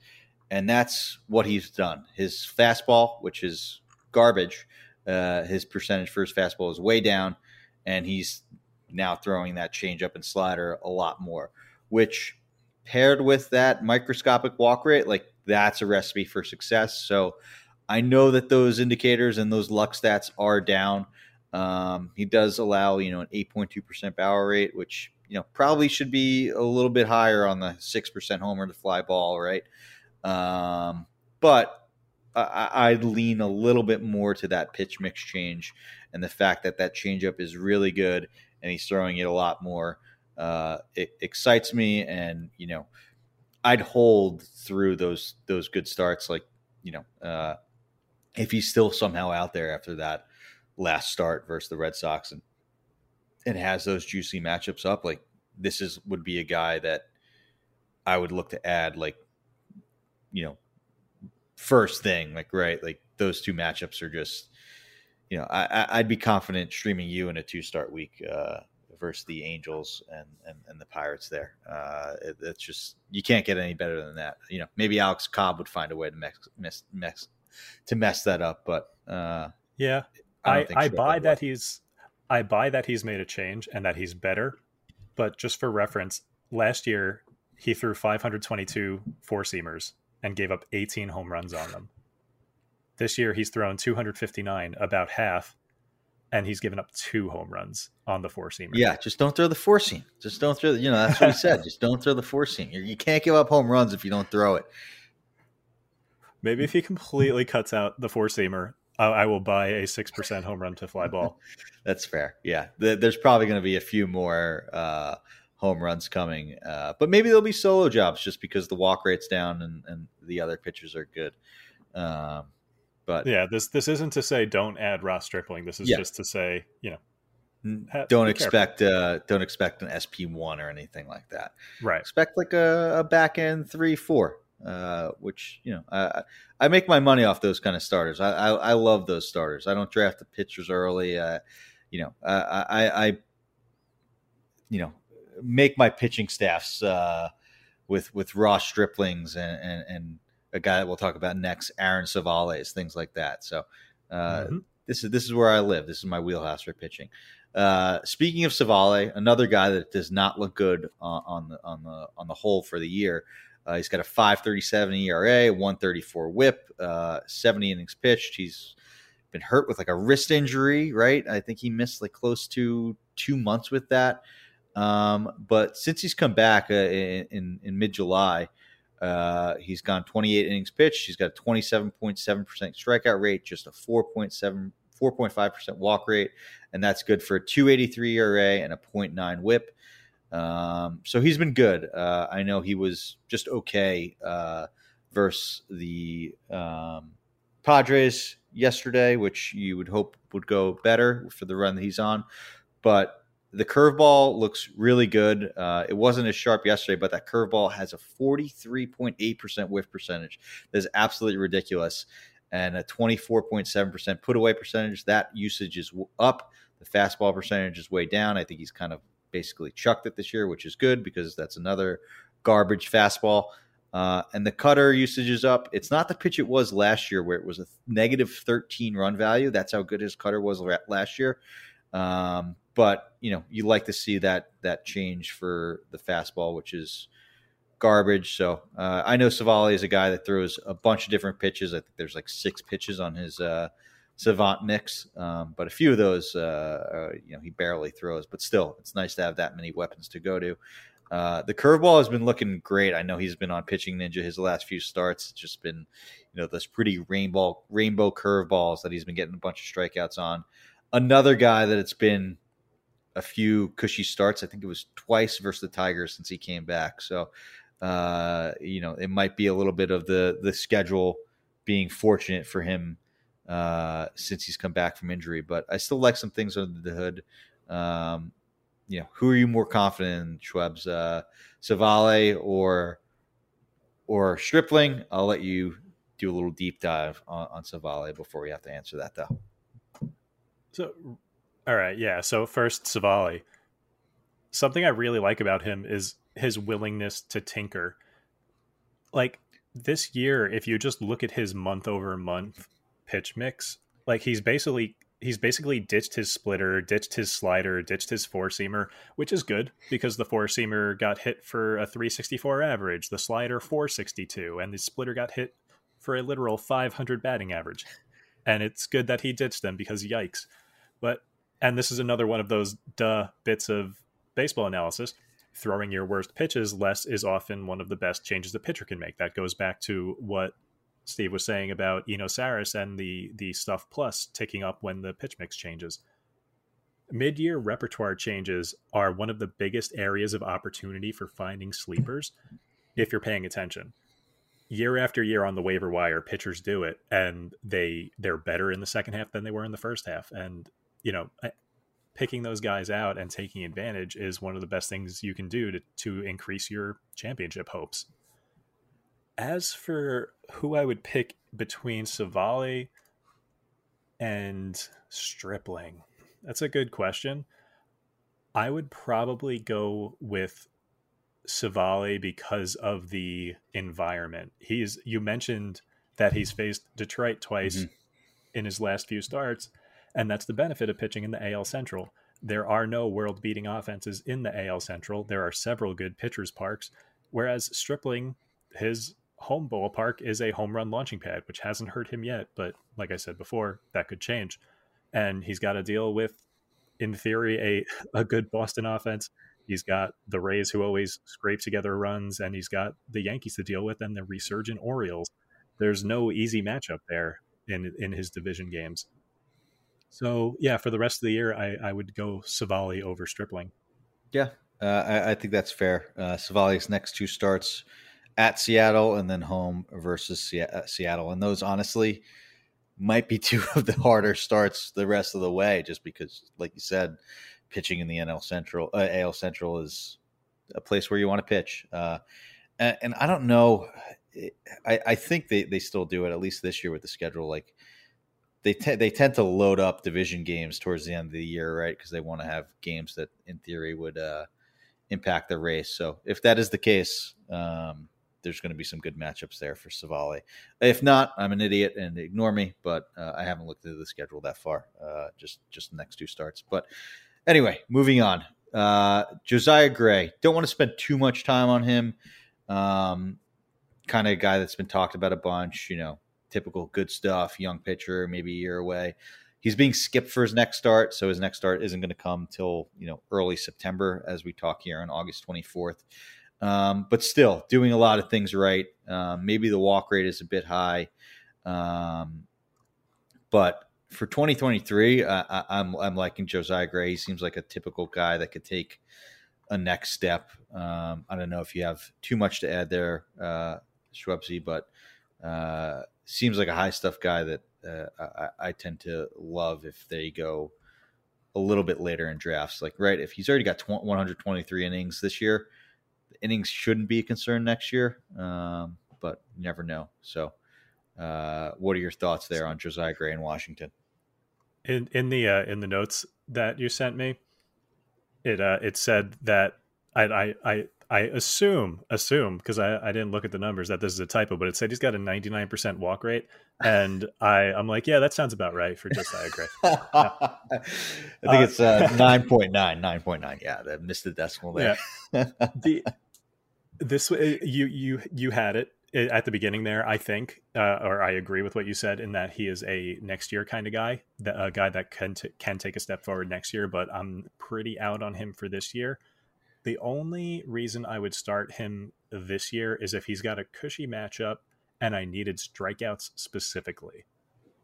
[SPEAKER 3] and that's what he's done. His fastball, which is garbage, uh, his percentage for his fastball is way down, and he's now throwing that changeup and slider a lot more, which paired with that microscopic walk rate, like that's a recipe for success. So I know that those indicators and those luck stats are down. Um, he does allow, you know, an 8.2% barrel rate, which, you know, probably should be a little bit higher on the 6% homer to fly ball, right? Um, but I, would lean a little bit more to that pitch mix change and the fact that that changeup is really good and he's throwing it a lot more uh, it excites me, and you know, I'd hold through those those good starts. Like you know, uh, if he's still somehow out there after that last start versus the Red Sox, and and has those juicy matchups up, like this is would be a guy that I would look to add, like you know, first thing, like right, like those two matchups are just. You know, I, I'd be confident streaming you in a two start week uh, versus the Angels and and, and the Pirates there. Uh, it, it's just you can't get any better than that. You know, maybe Alex Cobb would find a way to mess, mess, mess to mess that up, but uh,
[SPEAKER 4] yeah, I I, I buy that he's I buy that he's made a change and that he's better. But just for reference, last year he threw 522 four seamers and gave up 18 home runs on them. This year he's thrown 259, about half, and he's given up two home runs on the four seamer.
[SPEAKER 3] Yeah, just don't throw the four seam. Just don't throw. The, You know, that's what he said. Just don't throw the four seam. You can't give up home runs if you don't throw it.
[SPEAKER 4] Maybe if he completely cuts out the four seamer, I will buy a six percent home run to fly ball.
[SPEAKER 3] that's fair. Yeah, there's probably going to be a few more uh, home runs coming, uh, but maybe there'll be solo jobs just because the walk rate's down and, and the other pitchers are good. Um, but
[SPEAKER 4] yeah, this this isn't to say don't add Ross Stripling. This is yeah. just to say you
[SPEAKER 3] know don't expect uh, don't expect an SP one or anything like that.
[SPEAKER 4] Right.
[SPEAKER 3] Expect like a, a back end three four, uh, which you know I I make my money off those kind of starters. I I, I love those starters. I don't draft the pitchers early. Uh, you know I, I, I you know make my pitching staffs uh, with with Ross Striplings and and, and a guy that we'll talk about next, Aaron Civales, things like that. So uh, mm-hmm. this is this is where I live. This is my wheelhouse for pitching. Uh, speaking of Civale, another guy that does not look good on, on the on the on the whole for the year. Uh, he's got a 537 ERA, 134 whip, uh, 70 innings pitched. He's been hurt with like a wrist injury, right? I think he missed like close to two months with that. Um, but since he's come back uh, in, in, mid July, uh, he's gone 28 innings pitched. He's got a 27.7% strikeout rate, just a 4.7 4.5% walk rate, and that's good for a 283 ERA and a 0.9 whip. Um, so he's been good. Uh, I know he was just okay uh, versus the um, Padres yesterday, which you would hope would go better for the run that he's on. But the curveball looks really good. Uh, it wasn't as sharp yesterday, but that curveball has a 43.8% whiff percentage. That is absolutely ridiculous. And a 24.7% put away percentage. That usage is up. The fastball percentage is way down. I think he's kind of basically chucked it this year, which is good because that's another garbage fastball. Uh, and the cutter usage is up. It's not the pitch it was last year, where it was a negative 13 run value. That's how good his cutter was last year. Um, but you know, you like to see that that change for the fastball, which is garbage. So uh, I know Civale is a guy that throws a bunch of different pitches. I think there's like six pitches on his uh, Savant mix, um, but a few of those, uh, you know, he barely throws. But still, it's nice to have that many weapons to go to. Uh, the curveball has been looking great. I know he's been on pitching ninja his last few starts. It's just been, you know, those pretty rainbow rainbow curveballs that he's been getting a bunch of strikeouts on. Another guy that it's been a few cushy starts. I think it was twice versus the Tigers since he came back. So, uh, you know, it might be a little bit of the the schedule being fortunate for him uh, since he's come back from injury. But I still like some things under the hood. Um, you know, who are you more confident in, Schwebs, uh, Civale or or Stripling? I'll let you do a little deep dive on, on Civale before we have to answer that, though.
[SPEAKER 4] So, all right, yeah. So first, Civale. Something I really like about him is his willingness to tinker. Like this year, if you just look at his month over month pitch mix, like he's basically he's basically ditched his splitter, ditched his slider, ditched his four seamer, which is good because the four seamer got hit for a 364 average, the slider 462, and the splitter got hit for a literal 500 batting average. And it's good that he ditched them because yikes. But and this is another one of those duh bits of baseball analysis. Throwing your worst pitches less is often one of the best changes a pitcher can make. That goes back to what Steve was saying about Eno Sarris and the the stuff plus ticking up when the pitch mix changes. Mid year repertoire changes are one of the biggest areas of opportunity for finding sleepers if you're paying attention. Year after year on the waiver wire, pitchers do it, and they they're better in the second half than they were in the first half. And you know, picking those guys out and taking advantage is one of the best things you can do to, to increase your championship hopes. As for who I would pick between Civale and Stripling, that's a good question. I would probably go with Civale because of the environment. He's you mentioned that he's faced Detroit twice mm-hmm. in his last few starts and that's the benefit of pitching in the AL Central. There are no world beating offenses in the AL Central. There are several good pitchers' parks, whereas Stripling, his home ballpark is a home run launching pad, which hasn't hurt him yet. But like I said before, that could change. And he's got to deal with, in theory, a, a good Boston offense. He's got the Rays who always scrape together runs, and he's got the Yankees to deal with and the resurgent Orioles. There's no easy matchup there in in his division games. So yeah, for the rest of the year, I, I would go Civale over Stripling.
[SPEAKER 3] Yeah, uh, I, I, think that's fair. Uh, Civale's next two starts at Seattle and then home versus uh, Seattle, and those honestly might be two of the harder starts the rest of the way, just because, like you said, pitching in the NL Central, uh, AL Central is a place where you want to pitch. Uh, and, and, I don't know. I, I think they, they still do it at least this year with the schedule. Like they they tend to load up division games towards the end of the year, right? Because they want to have games that, in theory, would uh, impact the race. So if that is the case, um, there's going to be some good matchups there for Civale. If not, I'm an idiot and ignore me. But uh, I haven't looked into the schedule that far. Uh, just just the next two starts. But anyway, moving on. Uh, Josiah Gray. Don't want to spend too much time on him. Um, kind of guy that's been talked about a bunch. You know, typical good stuff, young pitcher, maybe a year away. He's being skipped for his next start, so his next start isn't going to come till you know early September, as we talk here on August 24th. Um, but still, doing a lot of things right. Um, maybe the walk rate is a bit high, um, but for 2023, uh, I, I'm I'm liking Josiah Gray. He seems like a typical guy that could take a next step. Um, I don't know if you have too much to add there, uh, Shwebsi, but uh, seems like a high stuff guy that uh, I, I, tend to love if they go a little bit later in drafts. Like, right, if he's already got 123 innings this year, innings shouldn't be a concern next year, um, but you never know. So, uh, what are your thoughts there on Josiah Gray in Washington?
[SPEAKER 4] In in the uh, in the notes that you sent me, it uh, it said that I I I, I assume assume because I, I didn't look at the numbers that this is a typo, but it said he's got a 99% walk rate, and I I'm like, yeah, that sounds about right for Josiah Gray.
[SPEAKER 3] I think uh, it's uh, 9.9, 9.9. Yeah, that missed the decimal there.
[SPEAKER 4] Yeah. the this you you you had it at the beginning there. I think, uh, or I agree with what you said in that he is a next year kind of guy, a guy that can t- can take a step forward next year. But I'm pretty out on him for this year. The only reason I would start him this year is if he's got a cushy matchup and I needed strikeouts specifically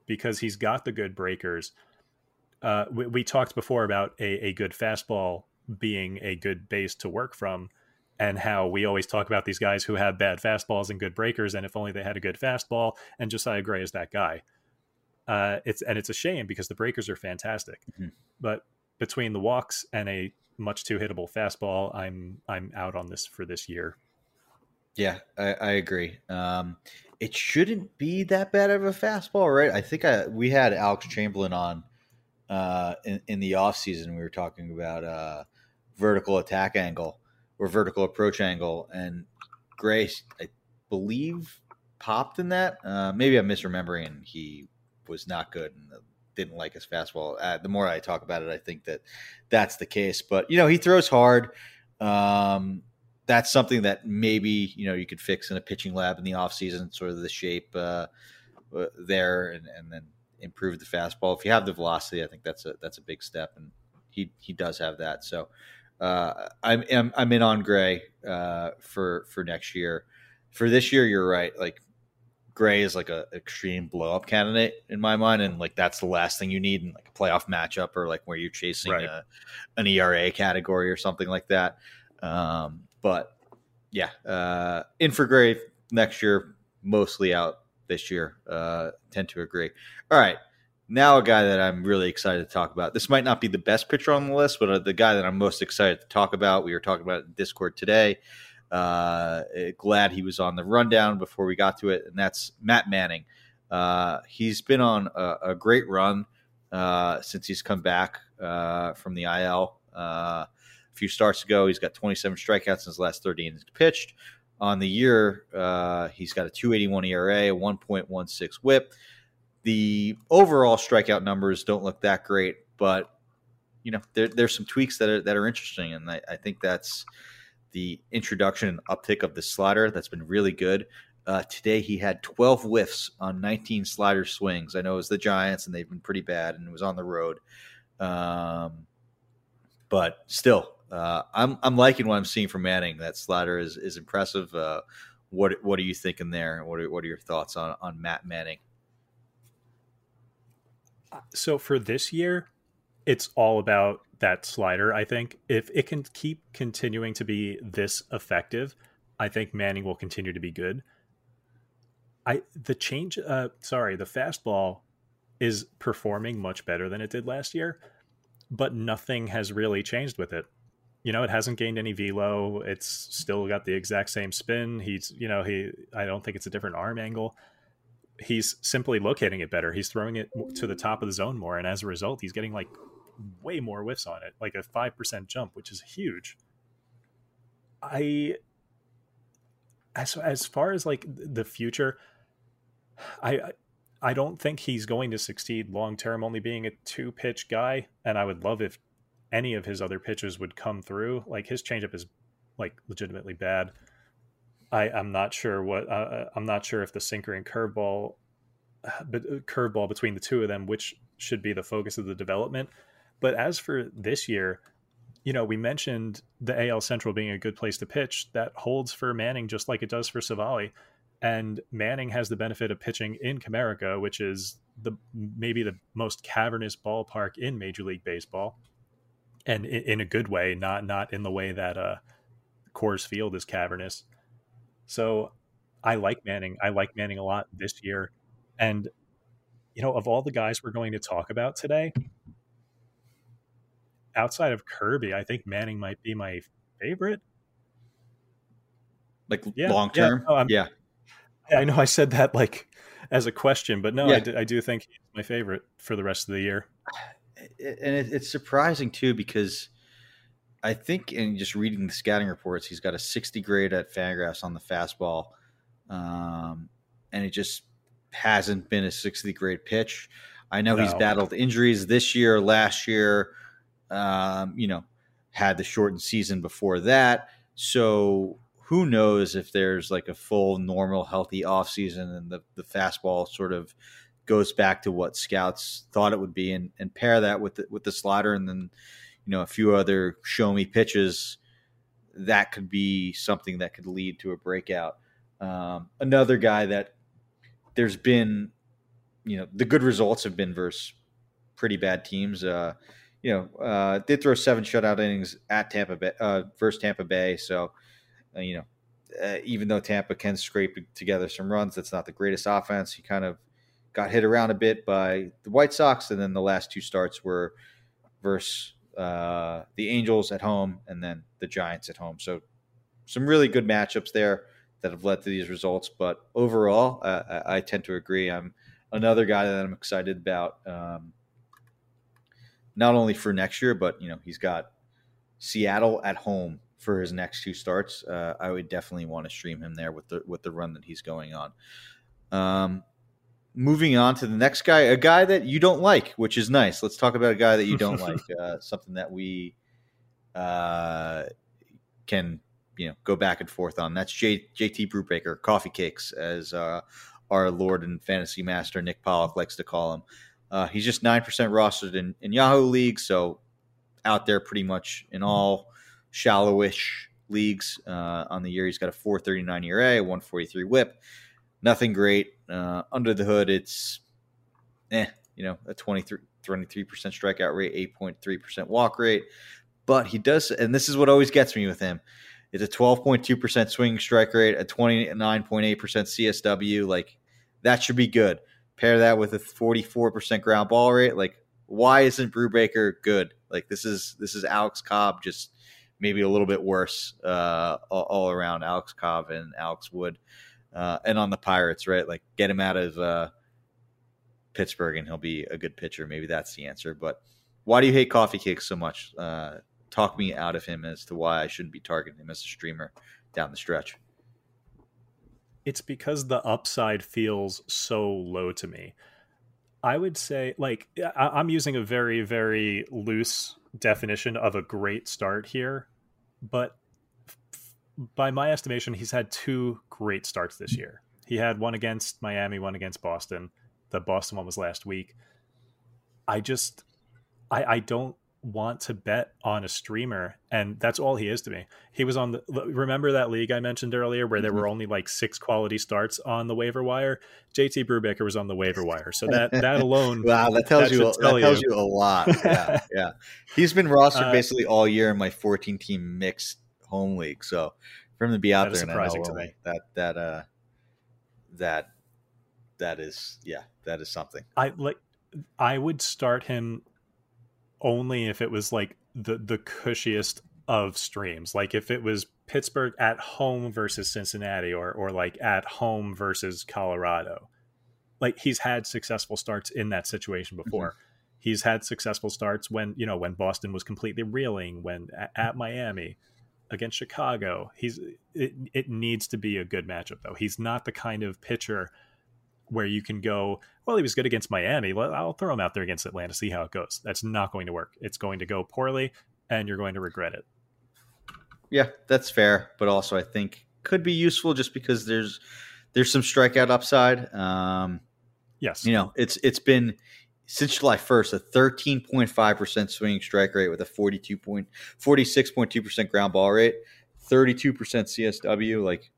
[SPEAKER 4] because he's got the good breakers. Uh, we, we, talked before about a, a good fastball being a good base to work from and how we always talk about these guys who have bad fastballs and good breakers, and if only they had a good fastball. And Josiah Gray is that guy. Uh, it's and it's a shame because the breakers are fantastic, mm-hmm. but between the walks and a much too hittable fastball, I'm I'm out on this for this year.
[SPEAKER 3] Yeah, I, I agree. Um, it shouldn't be that bad of a fastball, right? I think I we had Alex Chamberlain on uh, in, in the off season. We were talking about uh, vertical attack angle or vertical approach angle, and Grace, I believe, popped in that. Uh, maybe I'm misremembering, he was not good and didn't like his fastball. Uh, the more I talk about it, I think that that's the case. But you know, he throws hard. Um, that's something that maybe you know you could fix in a pitching lab in the offseason, sort of the shape uh, uh, there, and, and then improve the fastball. If you have the velocity, I think that's a that's a big step, and he he does have that. So uh, I'm, I'm, I'm in on Gray uh, for for next year. For this year, you're right. Like Gray is like a extreme blow up candidate in my mind, and like that's the last thing you need in like a playoff matchup or like where you're chasing right. a, an ERA category or something like that. Um, but yeah, uh, in for Gray next year, mostly out this year. Uh, tend to agree. All right, now, a guy that I'm really excited to talk about. This might not be the best pitcher on the list, but uh, the guy that I'm most excited to talk about. We were talking about in Discord today. Uh, glad he was on the rundown before we got to it, and that's Matt Manning. Uh, he's been on a, a great run uh, since he's come back uh, from the IL. Uh, a few starts ago, he's got 27 strikeouts in his last 30 innings pitched. On the year, Uh he's got a 281 ERA, a 1.16 WHIP the overall strikeout numbers don't look that great, but you know there, there's some tweaks that are that are interesting, and I, I, think that's the introduction and uptick of the slider that's been really good. Uh, today he had 12 whiffs on 19 slider swings. I know it was the Giants, and they've been pretty bad, and it was on the road. Um, but still, uh, I'm I'm liking what I'm seeing from Manning. That slider is is impressive. Uh, what what are you thinking there? What are, what are your thoughts on on Matt Manning?
[SPEAKER 4] so for this year, it's all about that slider. I think if it can keep continuing to be this effective, I think Manning will continue to be good. I the change uh sorry, the fastball is performing much better than it did last year, but nothing has really changed with it. You know, it hasn't gained any velo. It's still got the exact same spin. He's, you know, he I don't think it's a different arm angle he's simply locating it better. He's throwing it to the top of the zone more, and as a result, he's getting like way more whiffs on it, like a five percent jump, which is huge. I as as far as like the future, I I don't think he's going to succeed long term. Only being a two pitch guy, and I would love if any of his other pitches would come through. Like his changeup is like legitimately bad. I, I'm not sure what uh, uh, I'm not sure if the sinker and curveball, but uh, curveball between the two of them, which should be the focus of the development. But as for this year, you know, we mentioned the AL Central being a good place to pitch. That holds for Manning just like it does for Civale. And Manning has the benefit of pitching in Comerica, which is the maybe the most cavernous ballpark in Major League Baseball, and in, in a good way, not not in the way that uh, Coors Field is cavernous. So I like Manning. I like Manning a lot this year. And, you know, of all the guys we're going to talk about today, outside of Kirby, I think Manning might be my favorite.
[SPEAKER 3] Like yeah, long term,
[SPEAKER 4] yeah,
[SPEAKER 3] no, yeah.
[SPEAKER 4] I know I said that like as a question, but no, yeah. I, do, I do think he's my favorite for the rest of the year.
[SPEAKER 3] And it, it's surprising too because I think in just reading the scouting reports, he's got a 60 grade at Fangraphs on the fastball, um, and it just hasn't been a 60 grade pitch. I know no. he's battled injuries this year, last year. Um, you know, had the shortened season before that. So who knows if there's like a full, normal, healthy offseason and the, the fastball sort of goes back to what scouts thought it would be and, and pair that with the, with the slider and then, you know, a few other show me pitches, that could be something that could lead to a breakout. Um, another guy that there's been, you know, the good results have been versus pretty bad teams. Uh, you know, uh, did throw seven shutout innings at Tampa Bay uh, versus Tampa Bay. So, uh, you know, uh, even though Tampa can scrape together some runs, that's not the greatest offense. He kind of got hit around a bit by the White Sox, and then the last two starts were versus uh, the Angels at home and then the Giants at home. So, some really good matchups there that have led to these results. But overall, I, I, tend to agree. I'm another guy that I'm excited about. Um, not only for next year, but you know he's got Seattle at home for his next two starts. Uh, I would definitely want to stream him there with the with the run that he's going on. Um, moving on to the next guy, a guy that you don't like, which is nice. Let's talk about a guy that you don't like. Uh, something that we uh, can you know go back and forth on. That's J, JT Brubaker, coffee cakes, as uh, our Lord and fantasy master Nick Pollack likes to call him. Uh, he's just nine percent rostered in, in Yahoo leagues, so out there pretty much in all shallowish leagues uh, on the year. He's got a 4.39 ERA, a 143 WHIP. Nothing great uh, under the hood. It's eh, you know, a 23 percent strikeout rate, 8.3% walk rate. But he does, and this is what always gets me with him. It's a 12.2% swing strike rate, a 29.8% CSW. Like that should be good. Pair that with a 44% ground ball rate. Like, why isn't Brubaker good? Like this is this is Alex Cobb just maybe a little bit worse uh, all, all, around Alex Cobb and Alex Wood. Uh, and on the Pirates, right? Like get him out of uh, Pittsburgh and he'll be a good pitcher. Maybe that's the answer. But why do you hate Coffee Cakes so much? Uh, talk me out of him as to why I shouldn't be targeting him as a streamer down the stretch
[SPEAKER 4] it's because the upside feels so low to me. I would say, like, I, am using a very, very loose definition of a great start here, but f- by my estimation, he's had two great starts this year. He had one against Miami, one against Boston. The Boston one was last week. I just, I, I don't want to bet on a streamer and that's all he is to me he was on the remember that league i mentioned earlier where there mm-hmm. were only like six quality starts on the waiver wire jt brubaker was on the waiver wire so that that alone
[SPEAKER 3] wow that tells that you tell that tells you. you. a lot yeah yeah he's been rostered uh, basically all year in my 14 team mixed home league so for him to be out there surprising to me. that that uh that that is yeah that is something
[SPEAKER 4] i like i would start him only if it was like the the cushiest of streams. Like if it was Pittsburgh at home versus Cincinnati or or like at home versus Colorado. Like he's had successful starts in that situation mm-hmm. before. Mm-hmm. He's had successful starts when, you know, when Boston was completely reeling, when at, at Miami, against Chicago. He's it, it needs to be a good matchup though. He's not the kind of pitcher where you can go, well, he was good against Miami. Well, I'll throw him out there against Atlanta, see how it goes. That's not going to work. It's going to go poorly, and you're going to regret it.
[SPEAKER 3] Yeah, that's fair, but also I think could be useful just because there's there's some strikeout upside. Um,
[SPEAKER 4] yes,
[SPEAKER 3] you know it's it's been since July 1st a 13.5% swinging strike rate with a 42 point 46.2% ground ball rate, 32% CSW. Like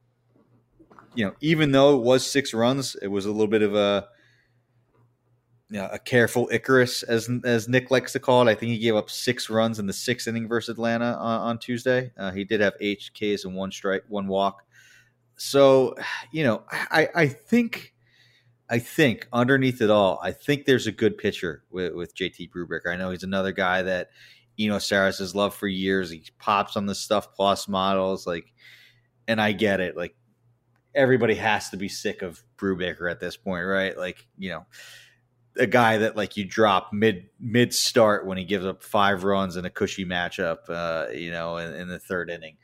[SPEAKER 3] you know, even though it was six runs, it was a little bit of a you know, a careful Icarus, as as Nick likes to call it. I think he gave up six runs in the sixth inning versus Atlanta on, on Tuesday. Uh, he did have eight Ks and one strike, one walk. So, you know, I, I think, I think underneath it all, I think there's a good pitcher with, with JT Brubaker. I know he's another guy that Eno Sarris's love for years. He pops on the stuff plus models, like, and I get it. Like, everybody has to be sick of Brubaker at this point, right? Like, you know, a guy that like you drop mid mid start when he gives up five runs in a cushy matchup, uh, you know, in, in the third inning.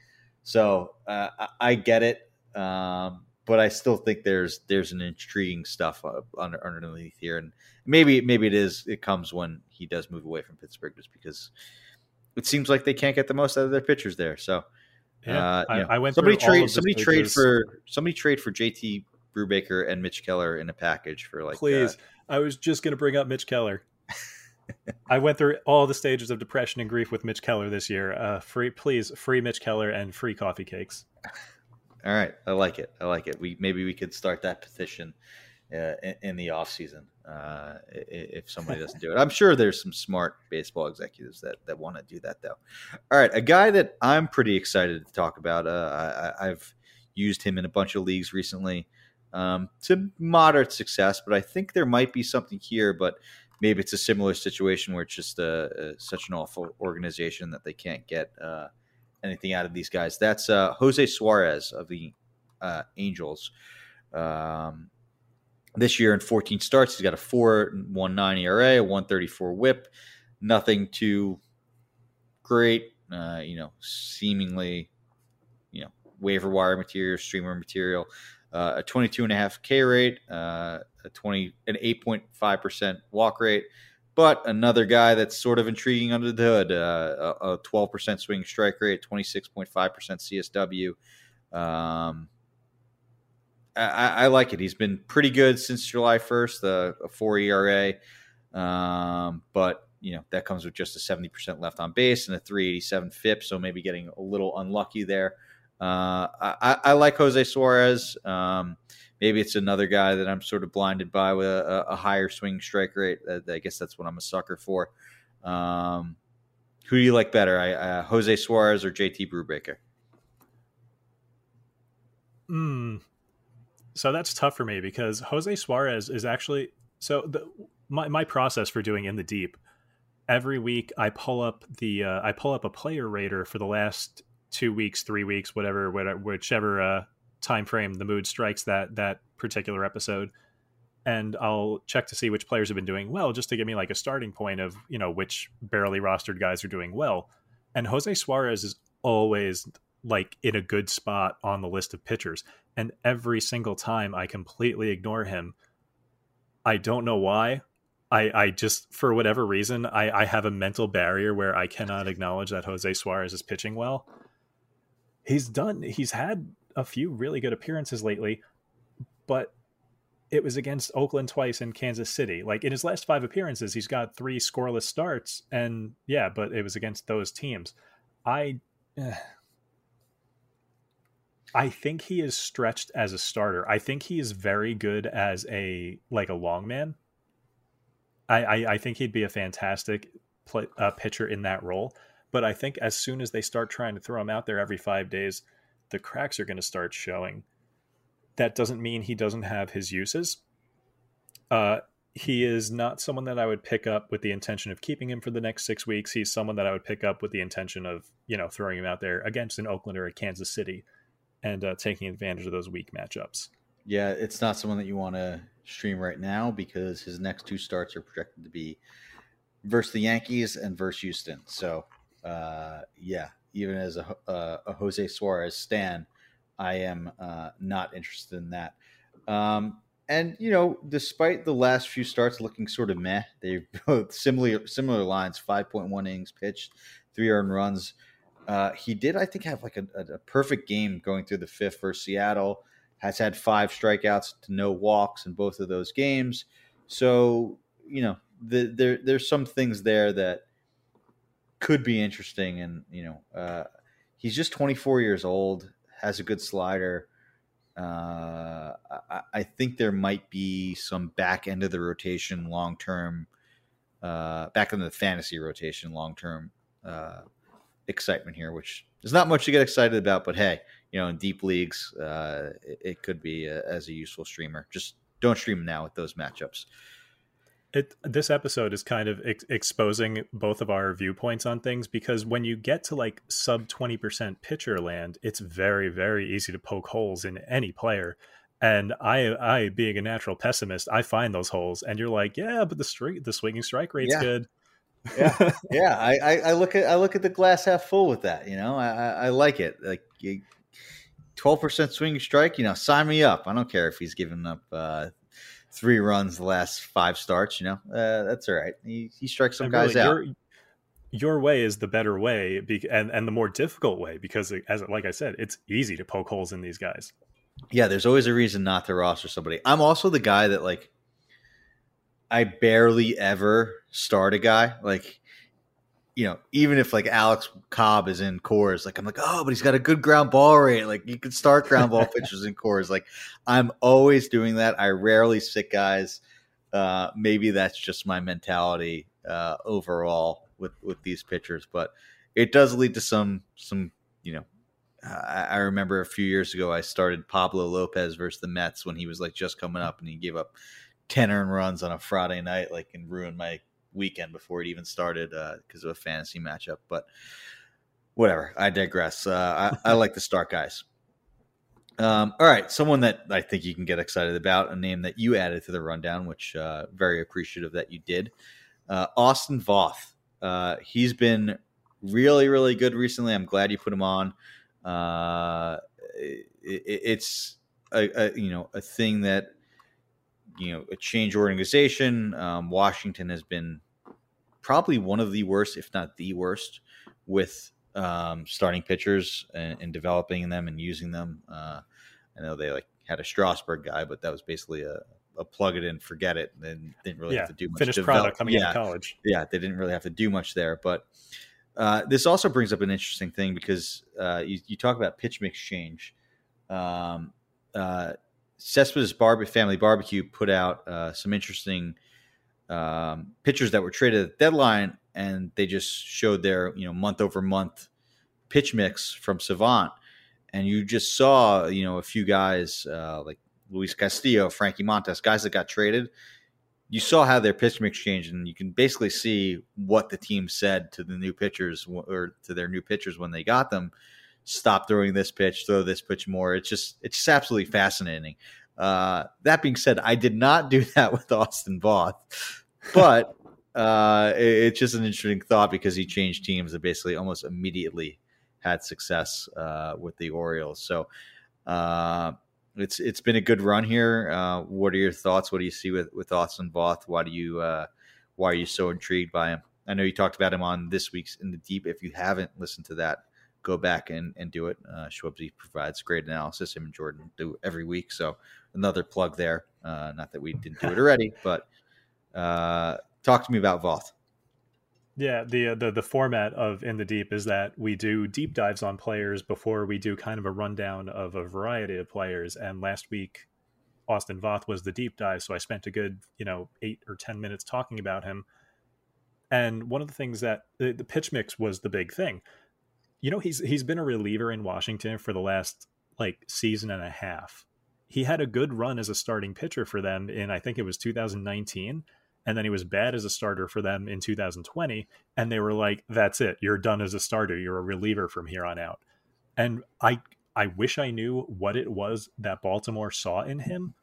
[SPEAKER 3] So uh, I, I, get it, um, but I still think there's there's an intriguing stuff under, underneath here, and maybe maybe it is it comes when he does move away from Pittsburgh, just because it seems like they can't get the most out of their pitchers there. So
[SPEAKER 4] yeah, uh, I, I, went
[SPEAKER 3] somebody trade somebody trade for somebody trade for JT Brubaker and Mitch Keller in a package for like
[SPEAKER 4] please. Uh, I was just going to bring up Mitch Keller. I went through all the stages of depression and grief with Mitch Keller this year. Uh, free, please, free Mitch Keller and free coffee cakes.
[SPEAKER 3] All right, I like it. I like it. We maybe we could start that petition uh, in, in, the off season uh, if somebody doesn't do it. I'm sure there's some smart baseball executives that that want to do that though. All right, a guy that I'm pretty excited to talk about. Uh, I, I've used him in a bunch of leagues recently um, to moderate success, but I think there might be something here. But maybe it's a similar situation where it's just a, a, such an awful organization that they can't get uh, anything out of these guys. That's uh, Jose Suarez of the uh, Angels. Um, this year in 14 starts, he's got a 4.19 ERA, a 134 WHIP. Nothing too great, uh, you know, seemingly, you know, waiver wire material, streamer material uh, a 22 and a half K rate, uh, a 20, an 8.5 percent walk rate. But another guy that's sort of intriguing under the hood, uh, a 12 percent swing strike rate, 26.5 percent CSW. Um, I, I, like it. He's been pretty good since July 1st, uh, a four ERA. Um, but you know that comes with just a 70% left on base and a 387 FIP, so maybe getting a little unlucky there. Uh, I, I, like Jose Suarez. Um, maybe it's another guy that I'm sort of blinded by with a, a higher swing strike rate. I guess that's what I'm a sucker for. Um, who do you like better, I, uh, Jose Suarez or JT Brubaker?
[SPEAKER 4] Hmm. So that's tough for me because Jose Suarez is actually so the, my my process for doing in the deep. Every week I pull up the uh, I pull up a player rater for the last two weeks, three weeks, whatever, whatever whichever uh, time frame the mood strikes that that particular episode, and I'll check to see which players have been doing well, just to give me like a starting point of you know which barely rostered guys are doing well. And Jose Suarez is always like in a good spot on the list of pitchers, and every single time I completely ignore him. I don't know why. I, I just for whatever reason I, I have a mental barrier where I cannot acknowledge that Jose Suarez is pitching well he's done he's had a few really good appearances lately, but it was against Oakland twice and Kansas City. Like in his last five appearances, he's got three scoreless starts, and yeah, but it was against those teams. I, eh, I think he is stretched as a starter. I think he is very good as a like a long man. I I, I think he'd be a fantastic play, uh, pitcher in that role. But I think as soon as they start trying to throw him out there every five days, the cracks are going to start showing. That doesn't mean he doesn't have his uses. Uh, he is not someone that I would pick up with the intention of keeping him for the next six weeks. He's someone that I would pick up with the intention of, you know, throwing him out there against an Oakland or a Kansas City and uh, taking advantage of those weak matchups.
[SPEAKER 3] Yeah, it's not someone that you want to stream right now because his next two starts are projected to be versus the Yankees and versus Houston. So uh, yeah, even as a, a, a, Jose Suarez stan, I am uh, not interested in that. Um, and you know, despite the last few starts looking sort of meh, they've both similar similar lines: five point one innings pitched, three earned runs. Uh, he did, I think, have like a, a, perfect game going through the fifth for Seattle. Has had five strikeouts to no walks in both of those games. So you know, the, there there's some things there that could be interesting. And you know, uh, he's just 24 years old, has a good slider. Uh, I, I, think there might be some back end of the rotation long term, uh, back into the fantasy rotation long term uh, excitement here, which is not much to get excited about. But hey, you know, in deep leagues, uh, it, it, could be a, as a useful streamer. Just don't stream now with those matchups.
[SPEAKER 4] it this episode is kind of ex- exposing both of our viewpoints on things because when you get to like sub 20% pitcher land it's very very easy to poke holes in any player and i i being a natural pessimist i find those holes and you're like yeah but the streak the swinging strike rate's
[SPEAKER 3] Yeah.
[SPEAKER 4] good
[SPEAKER 3] yeah, yeah. I, I, I look at I look at the glass half full with that. You know, I, I, I like it. Like twelve percent swinging strike. You know, sign me up. I don't care if he's given up uh, three runs the last five starts. You know, uh, that's all right. He, he strikes some
[SPEAKER 4] And
[SPEAKER 3] guys
[SPEAKER 4] really,
[SPEAKER 3] out.
[SPEAKER 4] Your, your way is the better way, and and the more difficult way because, as like I said, it's easy to poke holes in these guys.
[SPEAKER 3] Yeah, there's always a reason not to roster somebody. I'm also the guy that like I barely ever start a guy. Like, you know, even if like Alex Cobb is in cores, like I'm like, oh, but he's got a good ground ball rate. Like you can start ground ball pitchers in cores. Like I'm always doing that. I rarely sit guys. Uh, maybe that's just my mentality uh, overall with with these pitchers, but it does lead to some some you know I I remember a few years ago I started Pablo Lopez versus the Mets when he was like just coming up and he gave up ten earned runs on a Friday night, like and ruined my weekend before it even started because of a fantasy matchup. But whatever, I digress. Uh, I, I like the start guys. Um, all right, someone that I think you can get excited about, a name that you added to the rundown, which uh, very appreciative that you did. Uh, Austin Voth. Uh, he's been really, really good recently. I'm glad you put him on. Uh, it, it's a, a you know a thing that you know a change organization. Um, Washington has been probably one of the worst, if not the worst, with um, starting pitchers and, and developing them and using them. Uh, I know they like had a Strasburg guy, but that was basically a, a plug it in, forget it, and didn't really
[SPEAKER 4] yeah,
[SPEAKER 3] have to do much.
[SPEAKER 4] finished
[SPEAKER 3] develop-
[SPEAKER 4] product coming
[SPEAKER 3] yeah,
[SPEAKER 4] out of college.
[SPEAKER 3] yeah, they didn't really have to do much there. But uh, this also brings up an interesting thing because uh, you, you talk about pitch mix change. Um, uh, Cespedes Barbe- Family Barbecue put out uh, some interesting um, pitchers that were traded at the deadline, and they just showed their you know month over month pitch mix from Savant, and you just saw you know a few guys uh, like Luis Castillo, Frankie Montas, guys that got traded you saw how their pitch mix changed, and you can basically see what the team said to the new pitchers or to their new pitchers when they got them. Stop throwing this pitch, throw this pitch more. It's just it's just absolutely fascinating. Uh, that being said, I did not do that with Austin Voth, but uh, it- it's just an interesting thought because he changed teams and basically almost immediately had success uh, with the Orioles. So uh, it's it's been a good run here. Uh, what are your thoughts? What do you see with with Austin Voth? Why do you uh, why are you so intrigued by him? I know you talked about him on this week's In the Deep. If you haven't listened to that, go back and, and do it. Uh, provides great analysis. Him and Jordan do every week. So another plug there. Uh, not that we didn't do it already, but uh, talk to me about Voth.
[SPEAKER 4] Yeah, the uh, the the format of In the Deep is that we do deep dives on players before we do kind of a rundown of a variety of players. And last week, Austin Voth was the deep dive, so I spent a good you know eight or ten minutes talking about him. And one of the things that the, the pitch mix was the big thing. You know, he's he's been a reliever in Washington for the last like season and a half. He had a good run as a starting pitcher for them in I think it was 2019 and then he was bad as a starter for them in 2020 and they were like that's it. You're done as a starter. You're a reliever from here on out. And i i wish i knew what it was that baltimore saw in him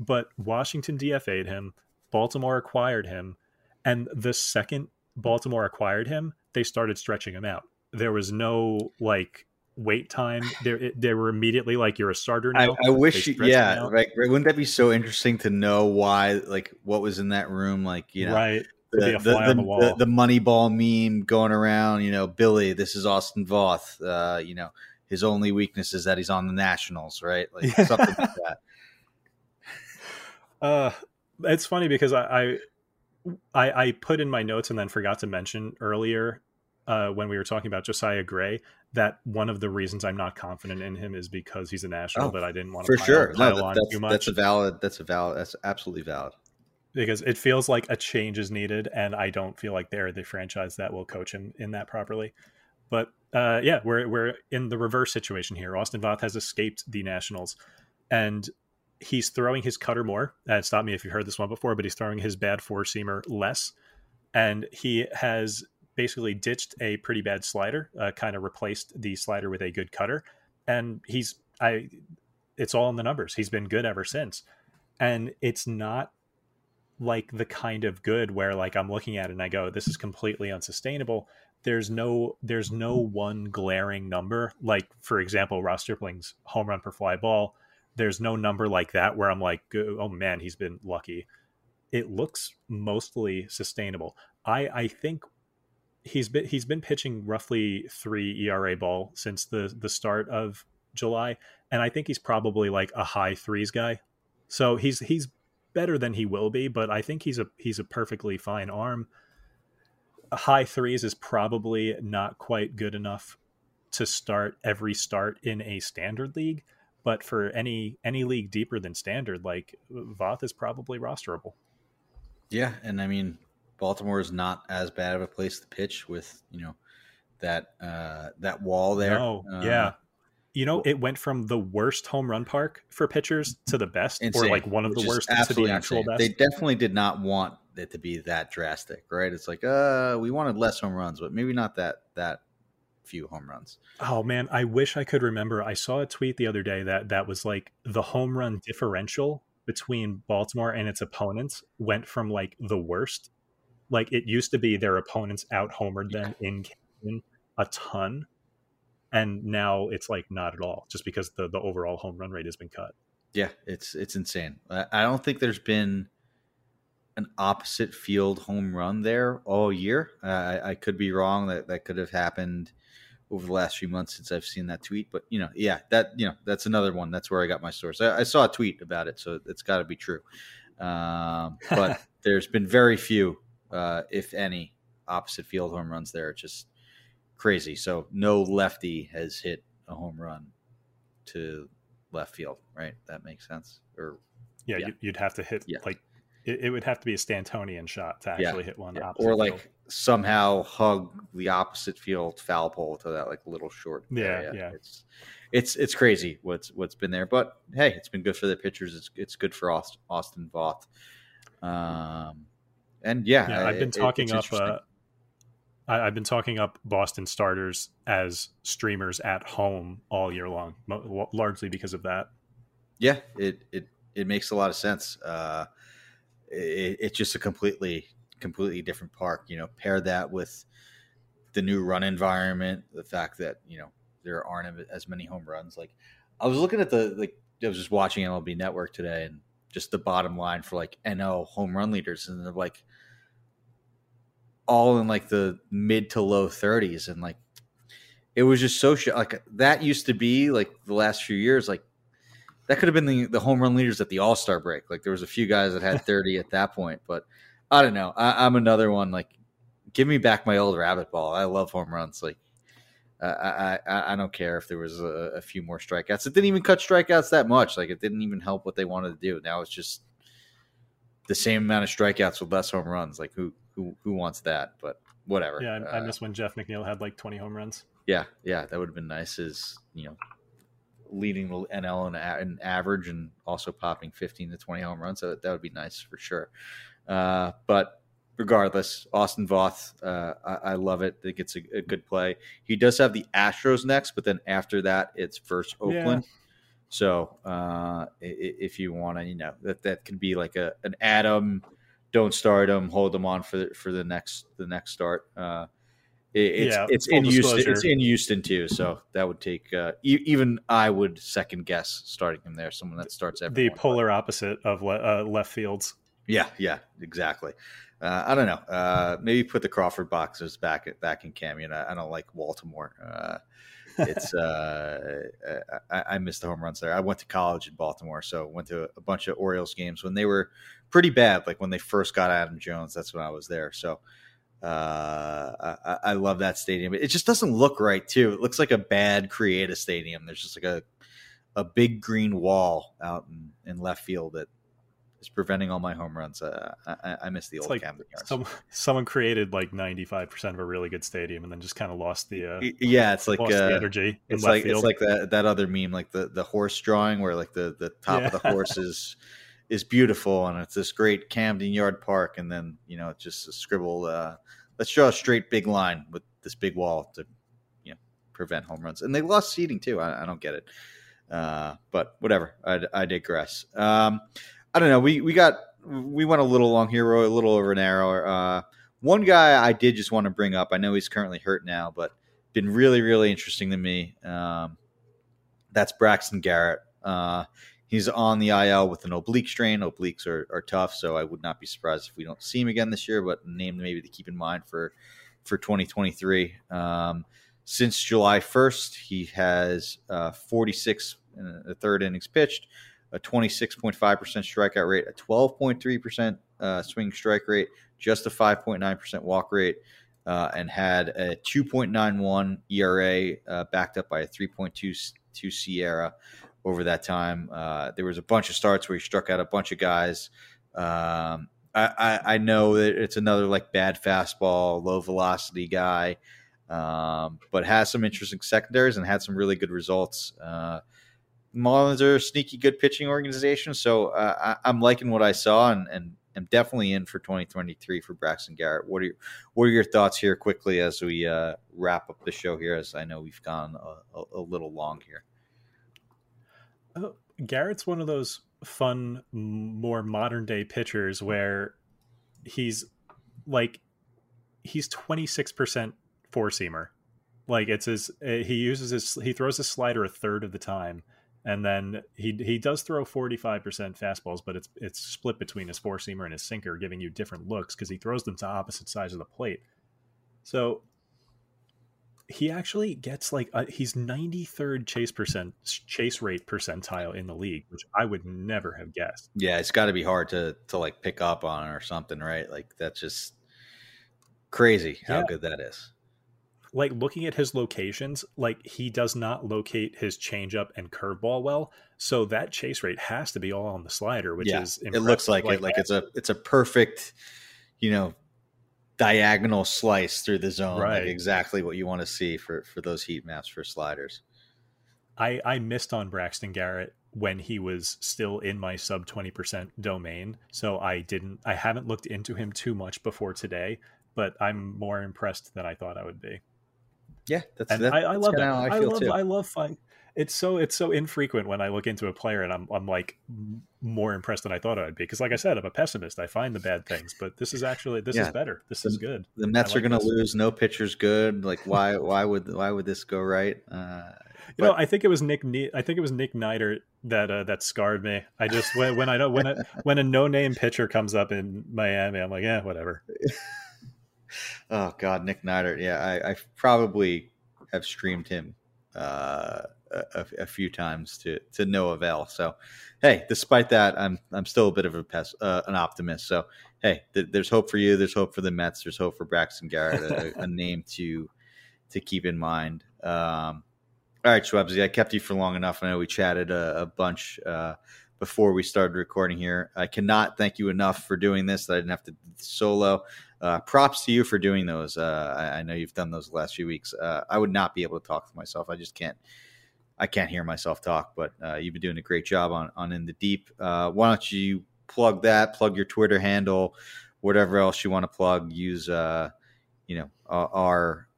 [SPEAKER 4] but washington dfa'd him baltimore acquired him and the second baltimore acquired him they started stretching him out. There was no like wait time they they were immediately like you're a starter now
[SPEAKER 3] I wish, you, yeah, right. Wouldn't that be so interesting to know why, like, what was in that room? Like, you know,
[SPEAKER 4] right
[SPEAKER 3] the, the,
[SPEAKER 4] the
[SPEAKER 3] the- the- Moneyball meme going around. You know, Billy, this is Austin Voth. Uh, you know, his only weakness is that he's on the Nationals, right? Like something like that.
[SPEAKER 4] Uh, it's funny because I, I I I put in my notes and then forgot to mention earlier uh, when we were talking about Josiah Gray that one of the reasons I'm not confident in him is because he's a national
[SPEAKER 3] Oh,
[SPEAKER 4] that I didn't want
[SPEAKER 3] For
[SPEAKER 4] to pile,
[SPEAKER 3] sure, no, that- that's
[SPEAKER 4] too much
[SPEAKER 3] that's a valid. That's a valid. That's absolutely valid.
[SPEAKER 4] because it feels like a change is needed and I don't feel like they're the franchise that will coach him in that properly. But uh, yeah, we're we're in the reverse situation here. Austin Voth has escaped the Nationals, and he's throwing his cutter more. And stop me if you've heard this one before, but he's throwing his bad four seamer less. And he has basically ditched a pretty bad slider, uh, kind of replaced the slider with a good cutter. And he's, I, it's all in the numbers. He's been good ever since. And it's not like the kind of good where like I'm looking at it and I go, this is completely unsustainable. There's no there's no one glaring number. Like for example, Ross Stripling's home run per fly ball. There's no number like that where I'm like, oh man, he's been lucky. It looks mostly sustainable. I I think he's been he's been pitching roughly three ERA ball since the the start of July, and I think he's probably like a high threes guy. So he's he's better than he will be, but I think he's a he's a perfectly fine arm. A high threes is probably not quite good enough to start every start in a standard league, but for any any league deeper than standard, like Voth is probably rosterable.
[SPEAKER 3] Yeah, and I mean Baltimore is not as bad of a place to pitch with you know that uh, that wall there.
[SPEAKER 4] Oh,
[SPEAKER 3] uh,
[SPEAKER 4] yeah, you know, it went from the worst home run park for pitchers to the best,
[SPEAKER 3] insane,
[SPEAKER 4] or like one of the worst to the actual insane. best.
[SPEAKER 3] They definitely did not want it to be that drastic, right? It's like, uh, we wanted less home runs, but maybe not that that few home runs.
[SPEAKER 4] Oh man, I wish I could remember. I saw a tweet the other day that that was like the home run differential between Baltimore and its opponents went from like the worst. Like it used to be their opponents out homered them in a ton and now it's like not at all just because the the overall home run rate has been cut.
[SPEAKER 3] Yeah it's it's insane. I don't think there's been an opposite field home run there all year. Uh, I, could be wrong that that could have happened over the last few months since i've seen that tweet but you know yeah that you know that's another one. That's where i got my source. I, I saw a tweet about it so it's got to be true. Um, but there's been very few uh, if any opposite field home runs there it's just crazy. So no lefty has hit a home run to left field, right? That makes sense. Or
[SPEAKER 4] yeah, yeah. you'd have to hit yeah. like it, it, would have to be a Stantonian shot to actually
[SPEAKER 3] yeah.
[SPEAKER 4] hit one.
[SPEAKER 3] Or like field. somehow hug the opposite field foul pole to that like little short.
[SPEAKER 4] Yeah, yeah.
[SPEAKER 3] It's it's it's crazy what's what's been there, but hey, it's been good for the pitchers. It's it's good for Austin, Austin Voth. Um, and yeah,
[SPEAKER 4] yeah I've been talking up. Uh, I, have been talking up Boston starters as streamers at home all year long, largely because of that.
[SPEAKER 3] Yeah, it it it makes a lot of sense. Uh, it, it's just a completely completely different park. You know, pair that with the new run environment, the fact that you know there aren't as many home runs. Like I was looking at the like I was just watching MLB Network today, and just the bottom line for like NL home run leaders, and they're like all in like the mid to low 30s and like it was just so sh- like that used to be like the last few years like that could have been the, the home run leaders at the all-star break like there was a few guys that had 30 at that point but i don't know I, am another one like give me back my old rabbit ball i love home runs like I, I I don't care if there was a, a few more strikeouts. It didn't even cut strikeouts that much. Like it didn't even help what they wanted to do. Now it's just the same amount of strikeouts with less home runs. Like who who who wants that? But whatever.
[SPEAKER 4] Yeah, I, uh, I miss when Jeff McNeil had like 20 home runs.
[SPEAKER 3] Yeah, yeah, that would have been nice. Is you know leading the NL in, in average and also popping 15 to 20 home runs. So that would be nice for sure. Uh, but regardless, Austin Voth, uh, I, I, love it. I think it's a, a, good play. He does have the Astros next, but then after that, it's first Oakland. Yeah. So uh, if you want to, you know, that that can be like a an Adam don't start them, hold them on for the, for the next the next start. Uh, it, it's yeah, it's in Houston. It's in Houston too, so that would take uh, e- even I would second guess starting him there. Someone that starts every
[SPEAKER 4] the polar opposite of le- uh, left fields.
[SPEAKER 3] Yeah, yeah, exactly. Uh, I don't know. Uh, maybe put the Crawford boxes back at, back in Cameo. I, I don't like Baltimore. Uh, it's uh, I, I miss the home runs there. I went to college in Baltimore, so went to a bunch of Orioles games when they were pretty bad. Like when they first got Adam Jones, that's when I was there. So uh, I, I, love that stadium. It just doesn't look right too. It looks like a bad creative stadium. There's just like a a big green wall out in, in left field that is preventing all my home runs. Uh, I, I, miss the
[SPEAKER 4] it's
[SPEAKER 3] old
[SPEAKER 4] like
[SPEAKER 3] Camden Yards.
[SPEAKER 4] Some, someone created like ninety five percent of a really good stadium, and then just kind of lost the uh,
[SPEAKER 3] yeah. It's like
[SPEAKER 4] lost
[SPEAKER 3] uh,
[SPEAKER 4] the energy.
[SPEAKER 3] It's like field. it's like that that other meme, like the the horse drawing, where like the the top yeah. of the horse is is beautiful, and it's this great Camden Yard Park, and then you know just a scribble. Uh, let's draw a straight big line with this big wall to you know prevent home runs, and they lost seating too. I, I don't get it. Uh, but whatever. I, I digress. Um, I don't know. We we got we went a little long here, a little over an hour. Uh, one guy I did just want to bring up. I know he's currently hurt now, but been really really interesting to me. Um, that's Braxton Garrett. Uh, he's on the IL with an oblique strain. Obliques are, are tough, so I would not be surprised if we don't see him again this year. But name maybe to keep in mind for for 2023. Um, since July 1st, he has uh, 46 and a third innings pitched, a 26.5% strikeout rate, a 12.3% uh, swing strike rate, just a 5.9% walk rate, uh, and had a 2.91 ERA uh, backed up by a 3.22 SIERA over that time. Uh, there was a bunch of starts where he struck out a bunch of guys. Um, I, I, I, know that it's another like bad fastball, low velocity guy, um, but has some interesting secondaries and had some really good results. Uh, Marlins are a sneaky good pitching organization, so uh, I, am liking what I saw, and, and am definitely in for 2023 for Braxton Garrett. What are your, what are your thoughts here quickly as we uh, wrap up the show here? As I know we've gone a, a little long here.
[SPEAKER 4] Oh, Garrett's one of those fun, more modern day pitchers where he's like he's 26% four seamer. Like it's his eh, he uses his he throws his slider a third of the time and then he he does throw 45% fastballs but it's it's split between his four seamer and his sinker giving you different looks because he throws them to opposite sides of the plate so he actually gets like a, he's 93rd chase percent chase rate percentile in the league which i would never have guessed
[SPEAKER 3] yeah it's got to be hard to to like pick up on or something right like that's just crazy how yeah. good that is
[SPEAKER 4] like looking at his locations, like he does not locate his changeup and curveball well. So that chase rate has to be all on the slider, which yeah, is
[SPEAKER 3] it looks like, like it. Like it's a it's a perfect, you know, diagonal slice through the zone. Right. Like exactly what you want to see for for those heat maps for sliders.
[SPEAKER 4] I I missed on Braxton Garrett when he was still in my sub 20% domain. So I didn't I haven't looked into him too much before today, but I'm more impressed than I thought I would be.
[SPEAKER 3] Yeah, that's,
[SPEAKER 4] and
[SPEAKER 3] that,
[SPEAKER 4] I, I love that.
[SPEAKER 3] I,
[SPEAKER 4] I, love
[SPEAKER 3] too.
[SPEAKER 4] I love fun. It's so it's so infrequent when I look into a player and I'm I'm like more impressed than I thought I'd be because like I said I'm a pessimist. I find the bad things, but this is actually this yeah. is better. This
[SPEAKER 3] the,
[SPEAKER 4] is good.
[SPEAKER 3] The Mets like are going to lose. No pitcher's good. Like why why would why would this go right? Uh,
[SPEAKER 4] you know, I think it was Nick. I think it was Nick Neidert that uh, that scarred me. I just when, when I know when a, when a no name pitcher comes up in Miami, I'm like, yeah, whatever.
[SPEAKER 3] oh God, Nick Neidert. Yeah, I, I probably have streamed him uh, a, a, few times to to no avail. So, hey, despite that, I'm I'm still a bit of a pest, uh, an optimist. So, hey, th- there's hope for you. There's hope for the Mets. There's hope for Braxton Garrett, a, a name to to keep in mind. Um, all right, Shwebsi, I kept you for long enough. I know we chatted a, a bunch. Uh, before we started recording here. I cannot thank you enough for doing this. That I didn't have to solo. Uh, props to you for doing those. Uh, I, I, know you've done those the last few weeks. Uh, I would not be able to talk to myself. I just can't. I can't hear myself talk. But uh, you've been doing a great job on on in the deep. Uh, why don't you plug that? Plug your Twitter handle, whatever else you want to plug. Use uh, you know our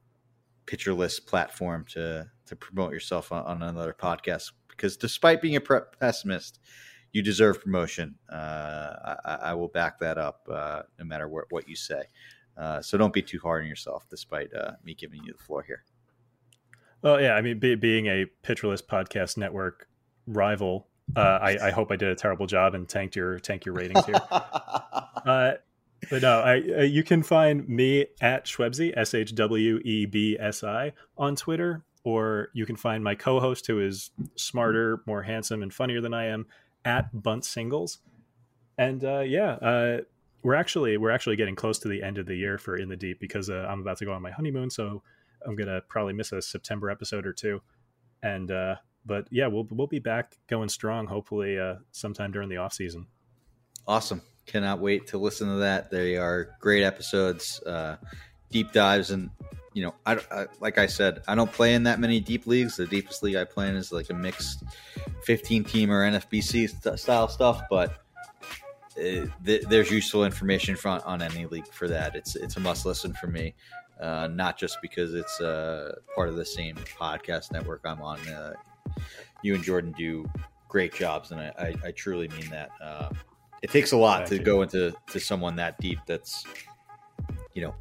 [SPEAKER 3] list platform to to promote yourself on, on another podcast. Because despite being a pessimist, you deserve promotion. Uh, I, I, will back that up uh, no matter what, what you say. Uh, so don't be too hard on yourself, despite uh, me giving you the floor here.
[SPEAKER 4] Well, yeah, I mean, be, being a Pitcher List Podcast Network rival, uh, I, I, hope I did a terrible job and tanked your tank your ratings here. Uh, but no, I, you can find me at Shwebsi S H W E B S I on Twitter, or you can find my co-host who is smarter, more handsome, and funnier than I am at Bunt Singles. And uh, yeah, uh, we're actually we're actually getting close to the end of the year for In the Deep because uh, I'm about to go on my honeymoon, so I'm gonna probably miss a September episode or two. And uh, but yeah, we'll we'll be back going strong. Hopefully, uh, sometime during the off season.
[SPEAKER 3] Awesome. Cannot wait to listen to that. They are great episodes, uh, deep dives, and you know, I, I, like I said, I don't play in that many deep leagues. The deepest league I play in is like a mixed 15 team or NFBC st- style stuff, but it, th- there's useful information for, on any league for that. It's it's a must listen for me, uh, not just because it's uh, part of the same podcast network I'm on. Uh, you and Jordan do great jobs, and I, I, I truly mean that. Uh, it takes a lot
[SPEAKER 4] Thank
[SPEAKER 3] to
[SPEAKER 4] you.
[SPEAKER 3] go into to someone that deep. That's you know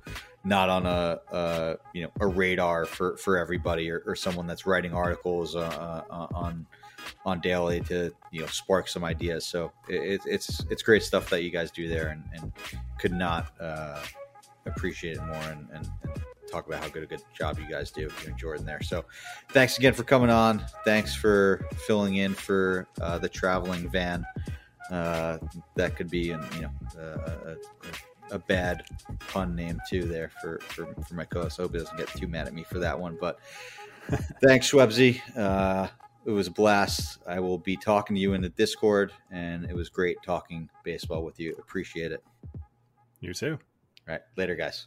[SPEAKER 3] not on a, a you know a radar for for everybody, or, or someone that's writing articles uh, uh, on on daily to you know spark some ideas. So it, it's it's great stuff that you guys do there, and, and could not uh, appreciate it more and, and, and talk about how good a good job you guys do, you and Jordan there. So thanks again for coming on. Thanks for filling in for uh, the traveling van. Uh, that could be, an, you know, uh, a, a bad pun name too there for for, for my co-host. I hope he doesn't get too mad at me for that one. But thanks, Shwebsi. Uh, it was a blast. I will be talking to you in the Discord, and it was great talking baseball with you. Appreciate it.
[SPEAKER 4] You too.
[SPEAKER 3] All right, later, guys.